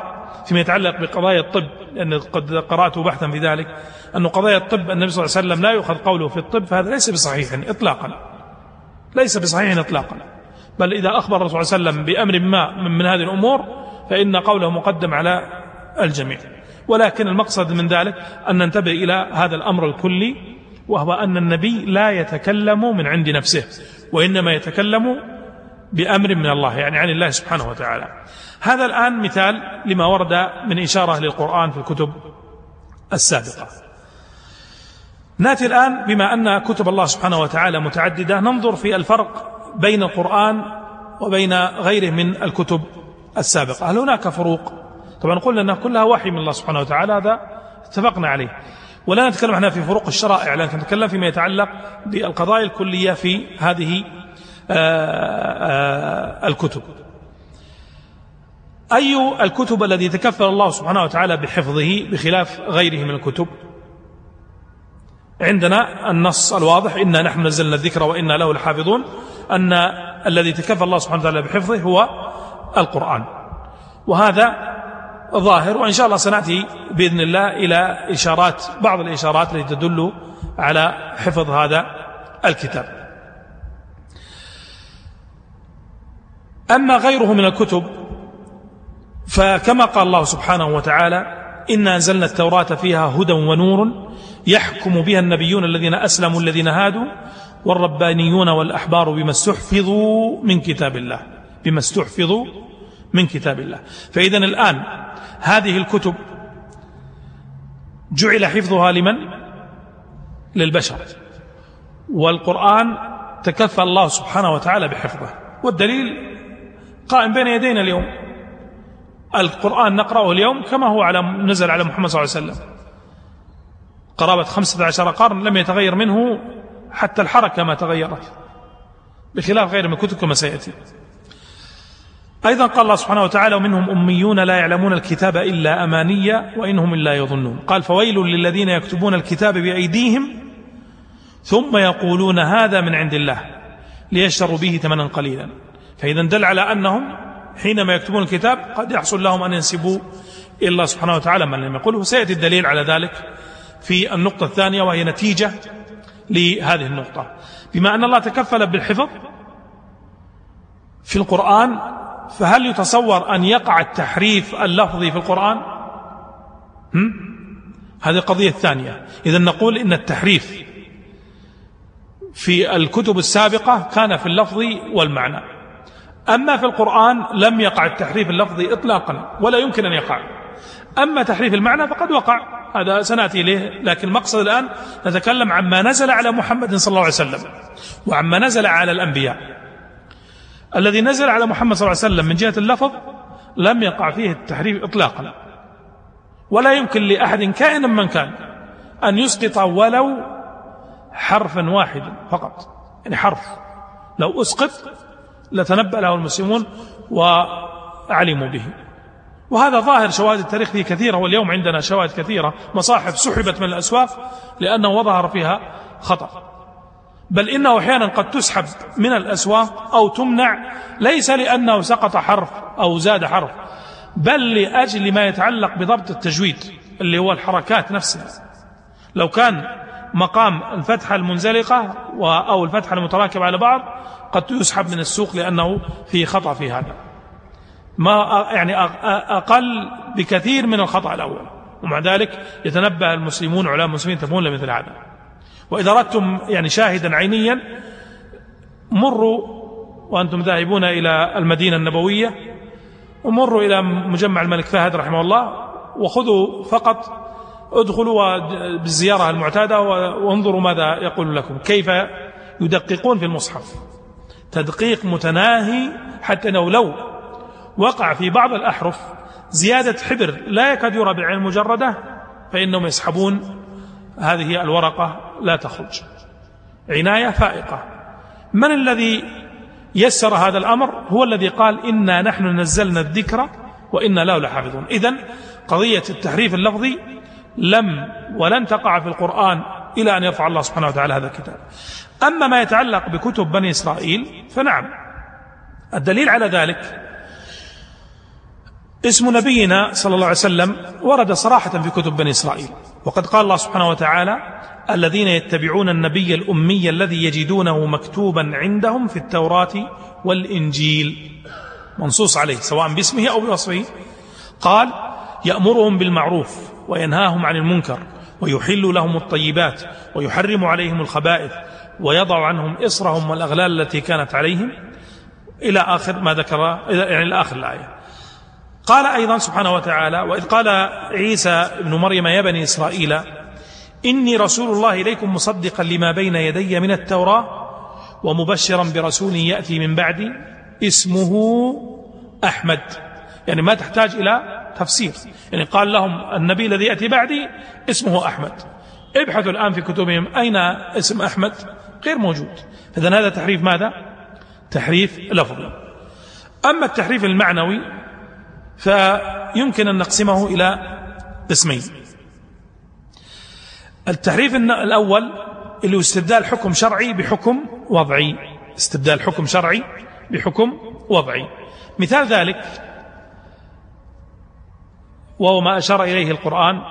فيما يتعلق بقضايا الطب لأن قد قرأت بحثا في ذلك أن قضايا الطب النبي صلى الله عليه وسلم لا يؤخذ قوله في الطب فهذا ليس بصحيح إطلاقا. ليس بصحيح إطلاقا. بل إذا أخبر الرسول صلى الله عليه وسلم بأمر ما من هذه الأمور فإن قوله مقدم على الجميع. ولكن المقصد من ذلك أن ننتبه إلى هذا الأمر الكلي وهو أن النبي لا يتكلم من عند نفسه وإنما يتكلم بأمر من الله يعني عن الله سبحانه وتعالى. هذا الآن مثال لما ورد من إشارة للقرآن في الكتب السابقة. نأتي الآن بما أن كتب الله سبحانه وتعالى متعددة. ننظر في الفرق بين القرآن وبين غيره من الكتب السابقة. هل هناك فروق؟ طبعا قلنا أنها كلها وحي من الله سبحانه وتعالى هذا اتفقنا عليه. ولا نتكلم إحنا في فروق الشرائع لكن نتكلم فيما يتعلق بالقضايا الكلية في هذه آه، آه، الكتب. أي الكتب الذي تكفل الله سبحانه وتعالى بحفظه بخلاف غيره من الكتب؟ عندنا النص الواضح إنا نحن نزلنا الذكر وإنا له لحافظون أن الذي تكفى الله سبحانه وتعالى بحفظه هو القرآن. وهذا ظاهر وإن شاء الله سنأتي بإذن الله إلى إشارات بعض الإشارات التي تدل على حفظ هذا الكتاب. أما غيره من الكتب فكما قال الله سبحانه وتعالى إنا أنزلنا التوراة فيها هدى ونور يحكم بها النبيون الذين أسلموا الذين هادوا والربانيون والأحبار بما استحفظوا من كتاب الله. بما استحفظوا من كتاب الله. فإذا الآن هذه الكتب جعل حفظها لمن؟ للبشر. والقرآن تكفى الله سبحانه وتعالى بحفظه. والدليل قائم بين يدينا اليوم. القرآن نقرأه اليوم كما هو على نزل على محمد صلى الله عليه وسلم. قرابة خمسة عشر قرن لم يتغير منه حتى الحركة ما تغيرت. بخلاف غير من الكتب كما سيأتي. أيضا قال الله سبحانه وتعالى ومنهم أميون لا يعلمون الكتاب إلا أمانية وإنهم إلا يظنون. قال فويل للذين يكتبون الكتاب بأيديهم ثم يقولون هذا من عند الله ليشتروا به ثمنا قليلا. فإذا دل على أنهم حينما يكتبون الكتاب قد يحصل لهم أن ينسبوا إلى الله سبحانه وتعالى. من لم يقله سيأتي الدليل على ذلك في النقطة الثانية وهي نتيجة لهذه النقطة. بما أن الله تكفل بالحفظ في القرآن فهل يتصور أن يقع التحريف اللفظي في القرآن؟ هم؟ هذه القضية الثانية. إذا نقول إن التحريف في الكتب السابقة كان في اللفظ والمعنى. أما في القرآن لم يقع التحريف اللفظي إطلاقا ولا يمكن أن يقع. أما تحريف المعنى فقد وقع. هذا سنأتي إليه لكن المقصد الآن نتكلم عما نزل على محمد صلى الله عليه وسلم وعما نزل على الأنبياء. الذي نزل على محمد صلى الله عليه وسلم من جهة اللفظ لم يقع فيه التحريف إطلاقا. ولا يمكن لأحد كائنا من كان أن يسقط ولو حرفا واحدا فقط. يعني حرف. لو أسقط لتنبأ له المسلمون وعلموا به. وهذا ظاهر شواهد التاريخ فيه كثيرة واليوم عندنا شواهد كثيرة. مصاحف سحبت من الأسواق لأنه وظهر فيها خطأ. بل إنه أحيانا قد تسحب من الأسواق أو تمنع ليس لأنه سقط حرف أو زاد حرف بل لأجل ما يتعلق بضبط التجويد اللي هو الحركات نفسها. لو كان مقام الفتحة المنزلقة أو الفتحة المتراكبة على بعض قد يسحب من السوق لأنه في خطأ في هذا. ما يعني أقل بكثير من الخطأ الأول. ومع ذلك يتنبه المسلمون علماء المسلمين تفهمون لمثل هذا. وإذا أردتم يعني شاهدا عينيا مروا وأنتم ذاهبون إلى المدينة النبوية ومروا إلى مجمع الملك فهد رحمه الله وخذوا فقط ادخلوا بالزيارة المعتادة وانظروا ماذا يقول لكم كيف يدققون في المصحف. تدقيق متناهي حتى أنه لو وقع في بعض الأحرف زيادة حبر لا يكاد يرى بالعين المجردة فإنهم يسحبون هذه الورقة لا تخرج. عناية فائقة. من الذي يسر هذا الأمر؟ هو الذي قال إنا نحن نزلنا الذكر وإنا له لحافظون. إذن قضية التحريف اللفظي لم ولن تقع في القرآن إلى أن يرفع الله سبحانه وتعالى هذا الكتاب. أما ما يتعلق بكتب بني إسرائيل فنعم. الدليل على ذلك اسم نبينا صلى الله عليه وسلم ورد صراحة في كتب بني إسرائيل. وقد قال الله سبحانه وتعالى الذين يتبعون النبي الأمي الذي يجدونه مكتوبا عندهم في التوراة والإنجيل. منصوص عليه سواء باسمه أو بوصفه. قال يأمرهم بالمعروف وينهاهم عن المنكر ويحل لهم الطيبات ويحرم عليهم الخبائث ويضع عنهم إصرهم والأغلال التي كانت عليهم. إلى آخر ما ذكر يعني إلى آخر الآية. قال أيضا سبحانه وتعالى وإذ قال عيسى ابن مريم يا بني إسرائيل إني رسول الله إليكم مصدقا لما بين يدي من التوراة ومبشرا برسول يأتي من بعدي اسمه أحمد. يعني ما تحتاج إلى تفسير. يعني قال لهم النبي الذي يأتي بعدي اسمه أحمد. ابحثوا الآن في كتبهم أين اسم أحمد؟ غير موجود. إذا هذا تحريف ماذا؟ تحريف لفظي. أما التحريف المعنوي فيمكن أن نقسمه إلى قسمين. التحريف الأول اللي هو استبدال حكم شرعي بحكم وضعي. استبدال حكم شرعي بحكم وضعي. مثال ذلك وهو ما أشار إليه القرآن.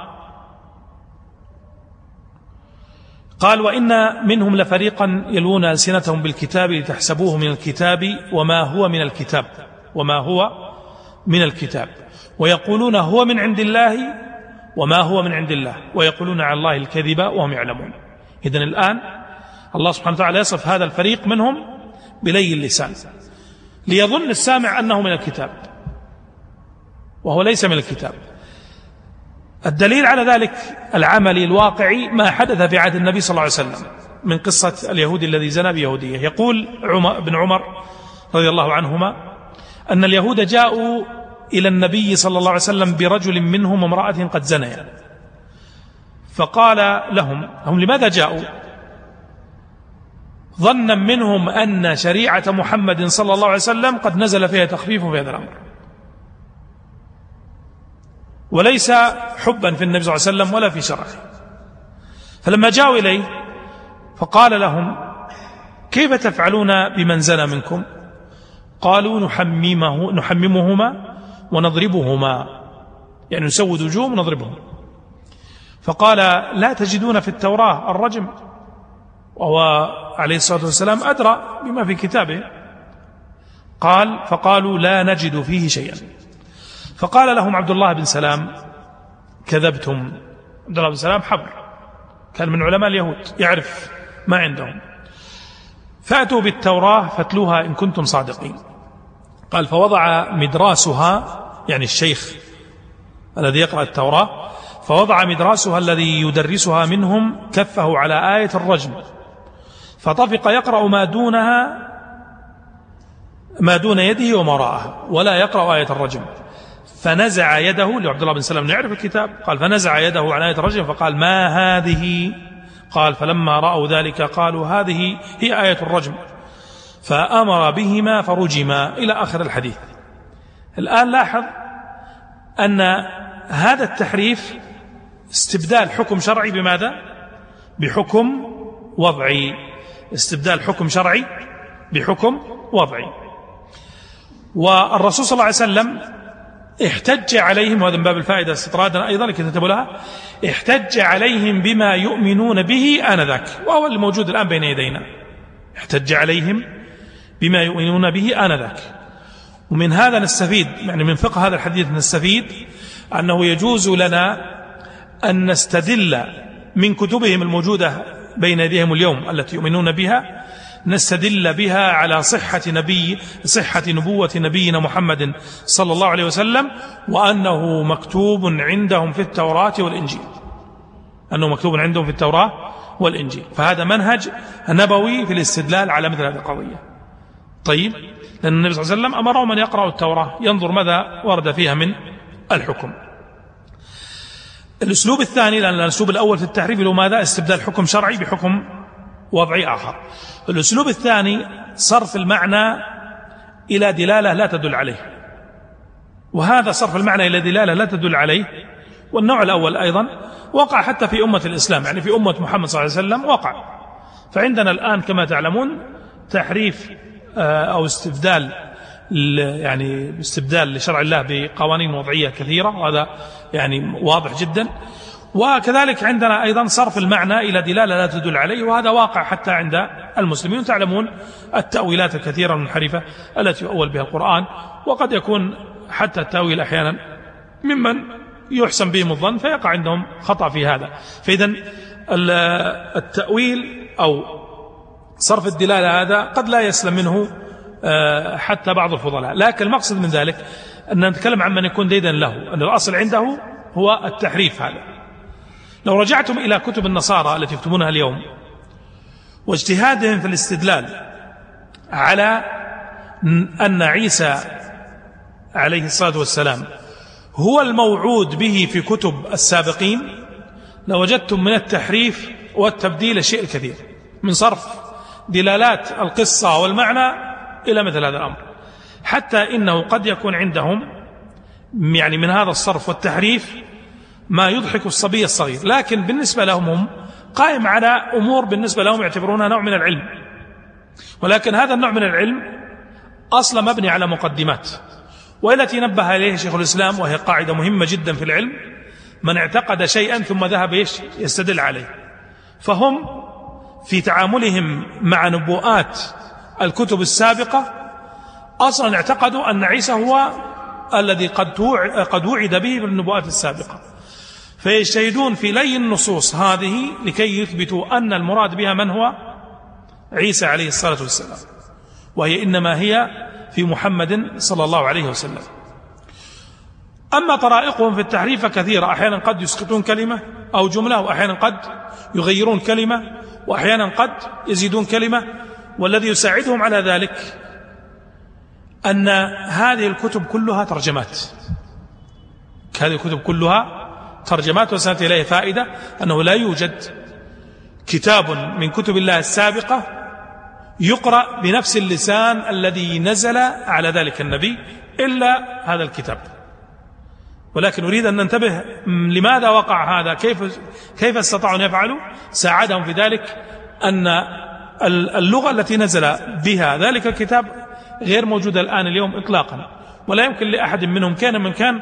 قال وإن منهم لفريقا يلوون ألسنتهم بالكتاب لتحسبوه من الكتاب وما هو من الكتاب. وما هو من الكتاب. ويقولون هو من عند الله وما هو من عند الله. ويقولون على الله الكذب وهم يعلمون. إذن الآن الله سبحانه وتعالى يصف هذا الفريق منهم بلي اللسان. ليظن السامع أنه من الكتاب. وهو ليس من الكتاب. الدليل على ذلك العملي الواقعي ما حدث في عهد النبي صلى الله عليه وسلم من قصة اليهودي الذي زنى بيهودية. يقول عمر بن عمر رضي الله عنهما أن اليهود جاءوا إلى النبي صلى الله عليه وسلم برجل منهم امرأة قد زنيا فقال لهم هم لماذا جاءوا؟ ظنا منهم أن شريعة محمد صلى الله عليه وسلم قد نزل فيها تخفيف في هذا الأمر وليس حبا في النبي صلى الله عليه وسلم ولا في شرعه. فلما جاءوا إليه فقال لهم كيف تفعلون بمن زنى منكم؟ قالوا نحممه نحممهما ونضربهما. يعني نسود وجوههم ونضربهم. فقال لا تجدون في التوراة الرجم. وهو عليه الصلاة والسلام أدرى بما في كتابه. قال فقالوا لا نجد فيه شيئا. فقال لهم عبد الله بن سلام كذبتم. عبد الله بن سلام حبر. كان من علماء اليهود. يعرف ما عندهم. فأتوا بالتوراة فاتلوها إن كنتم صادقين. قال فوضع مدراسها يعني الشيخ الذي يقرأ التوراة فوضع مدراسها الذي يدرسها منهم كفه على آية الرجم فطفق يقرأ ما دونها ما دون يده وما وراءها ولا يقرأ آية الرجم. فنزع يده لعبد الله بن سلام يعرف الكتاب قال فنزع يده عن آية الرجم فقال ما هذه؟ قال فلما رأوا ذلك قالوا هذه هي آية الرجم. فأمر بهما فرجما إلى آخر الحديث. الآن لاحظ أن هذا التحريف استبدال حكم شرعي بماذا؟ بحكم وضعي. استبدال حكم شرعي بحكم وضعي. والرسول صلى الله عليه وسلم احتج عليهم وهذا من باب الفائدة استطرادا أيضا لكي لها احتج عليهم بما يؤمنون به آنذاك وهو الموجود الآن بين يدينا. احتج عليهم بما يؤمنون به آنذاك. ومن هذا نستفيد يعني من فقه هذا الحديث نستفيد أنه يجوز لنا أن نستدل من كتبهم الموجودة بين يديهم اليوم التي يؤمنون بها نستدل بها على صحة نبي صحة نبوة نبينا محمد صلى الله عليه وسلم وأنه مكتوب عندهم في التوراة والإنجيل. أنه مكتوب عندهم في التوراة والإنجيل. فهذا منهج نبوي في الاستدلال على مثل هذه القضية. طيب لأن النبي صلى الله عليه وسلم أمرهم أن يقرأوا التوراة ينظر ماذا ورد فيها من الحكم. الأسلوب الثاني لأن الأسلوب الأول في التحريف له ماذا؟ استبدال حكم شرعي بحكم وضعي آخر. الأسلوب الثاني صرف المعنى إلى دلالة لا تدل عليه. وهذا صرف المعنى إلى دلالة لا تدل عليه. والنوع الأول أيضا وقع حتى في أمة الإسلام يعني في أمة محمد صلى الله عليه وسلم وقع. فعندنا الآن كما تعلمون تحريف أو استبدال يعني استبدال لشرع الله بقوانين وضعية كثيرة. وهذا يعني واضح جدا. وكذلك عندنا أيضا صرف المعنى إلى دلالة لا تدل عليه وهذا واقع حتى عند المسلمين. تعلمون التأويلات الكثيرة المنحرفة التي يؤول بها القرآن وقد يكون حتى التأويل أحيانا ممن يحسن بهم الظن فيقع عندهم خطأ في هذا. فإذا التأويل أو صرف الدلالة هذا قد لا يسلم منه آه، حتى بعض الفضلاء. لكن المقصد من ذلك أن نتكلم عن من يكون ديدا له أن الأصل عنده هو التحريف هذا. لو رجعتم إلى كتب النصارى التي يكتبونها اليوم واجتهادهم في الاستدلال على أن عيسى عليه الصلاة والسلام هو الموعود به في كتب السابقين لوجدتم من التحريف والتبديل شيء كثير من صرف دلالات القصة والمعنى إلى مثل هذا الأمر. حتى إنه قد يكون عندهم يعني من هذا الصرف والتحريف ما يضحك الصبي الصغير. لكن بالنسبة لهم هم قائم على أمور بالنسبة لهم يعتبرونها نوع من العلم. ولكن هذا النوع من العلم أصلا مبني على مقدمات. والتي نبه إليه شيخ الإسلام وهي قاعدة مهمة جدا في العلم من اعتقد شيئا ثم ذهب يستدل عليه. فهم في تعاملهم مع نبوءات الكتب السابقة أصلا اعتقدوا أن عيسى هو الذي قد قد وعد به بالنبوءات السابقة. فيجتهدون في لي النصوص هذه لكي يثبتوا أن المراد بها من هو؟ عيسى عليه الصلاة والسلام. وهي إنما هي في محمد صلى الله عليه وسلم. أما طرائقهم في التحريف كثيرة أحيانا قد يسقطون كلمة أو جملة وأحيانا قد يغيرون كلمة. وأحيانا قد يزيدون كلمة والذي يساعدهم على ذلك أن هذه الكتب كلها ترجمات. هذه الكتب كلها ترجمات وسنأتي إليه فائدة أنه لا يوجد كتاب من كتب الله السابقة يقرأ بنفس اللسان الذي نزل على ذلك النبي إلا هذا الكتاب. ولكن أريد أن ننتبه لماذا وقع هذا؟ كيف كيف استطاعوا أن يفعلوا؟ ساعدهم في ذلك أن اللغة التي نزل بها ذلك الكتاب غير موجودة الآن اليوم إطلاقا ولا يمكن لأحد منهم كان من كان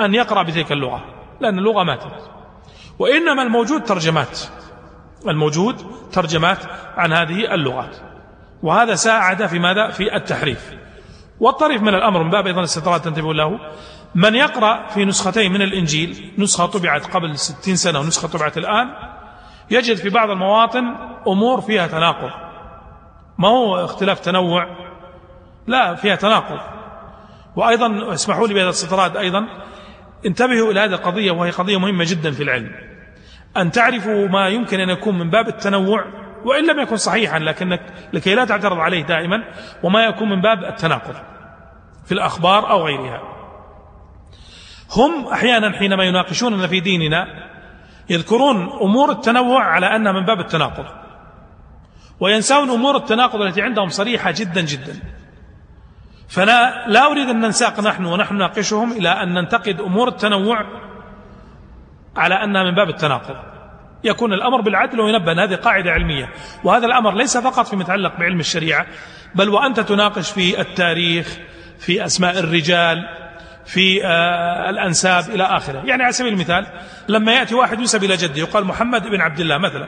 أن يقرأ بتلك اللغة لأن اللغة ماتت وإنما الموجود ترجمات الموجود ترجمات عن هذه اللغات. وهذا ساعد في ماذا؟ في التحريف. والطريف من الأمر من باب أيضا الاستطراد تنتبه له من يقرأ في نسختين من الإنجيل نسخة طبعت قبل ستين سنة ونسخة طبعت الآن يجد في بعض المواطن أمور فيها تناقض. ما هو اختلاف تنوع؟ لا فيها تناقض. وأيضا اسمحوا لي بهذا الاستطراد أيضا. انتبهوا إلى هذه القضية وهي قضية مهمة جدا في العلم. أن تعرفوا ما يمكن أن يكون من باب التنوع وإن لم يكن صحيحا لكنك لكي لا تعترض عليه دائما وما يكون من باب التناقض في الأخبار أو غيرها. هم أحيانا حينما يناقشوننا في ديننا يذكرون أمور التنوع على أنها من باب التناقض. وينسون أمور التناقض التي عندهم صريحة جدا جدا. فلا لا أريد أن ننساق نحن ونحن نناقشهم إلى أن ننتقد أمور التنوع على أنها من باب التناقض. يكون الأمر بالعدل وينبه أن هذه قاعدة علمية. وهذا الأمر ليس فقط فيما يتعلق بعلم الشريعة بل وأنت تناقش في التاريخ في أسماء الرجال في آه، الأنساب إلى آخره. يعني على سبيل المثال لما يأتي واحد ينسب إلى جده يقال محمد بن عبد الله مثلا.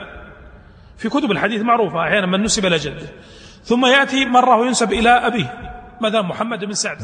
في كتب الحديث معروفة أحيانا من نسب إلى جده. ثم يأتي مرة وينسب إلى أبيه مثلا محمد بن سعد.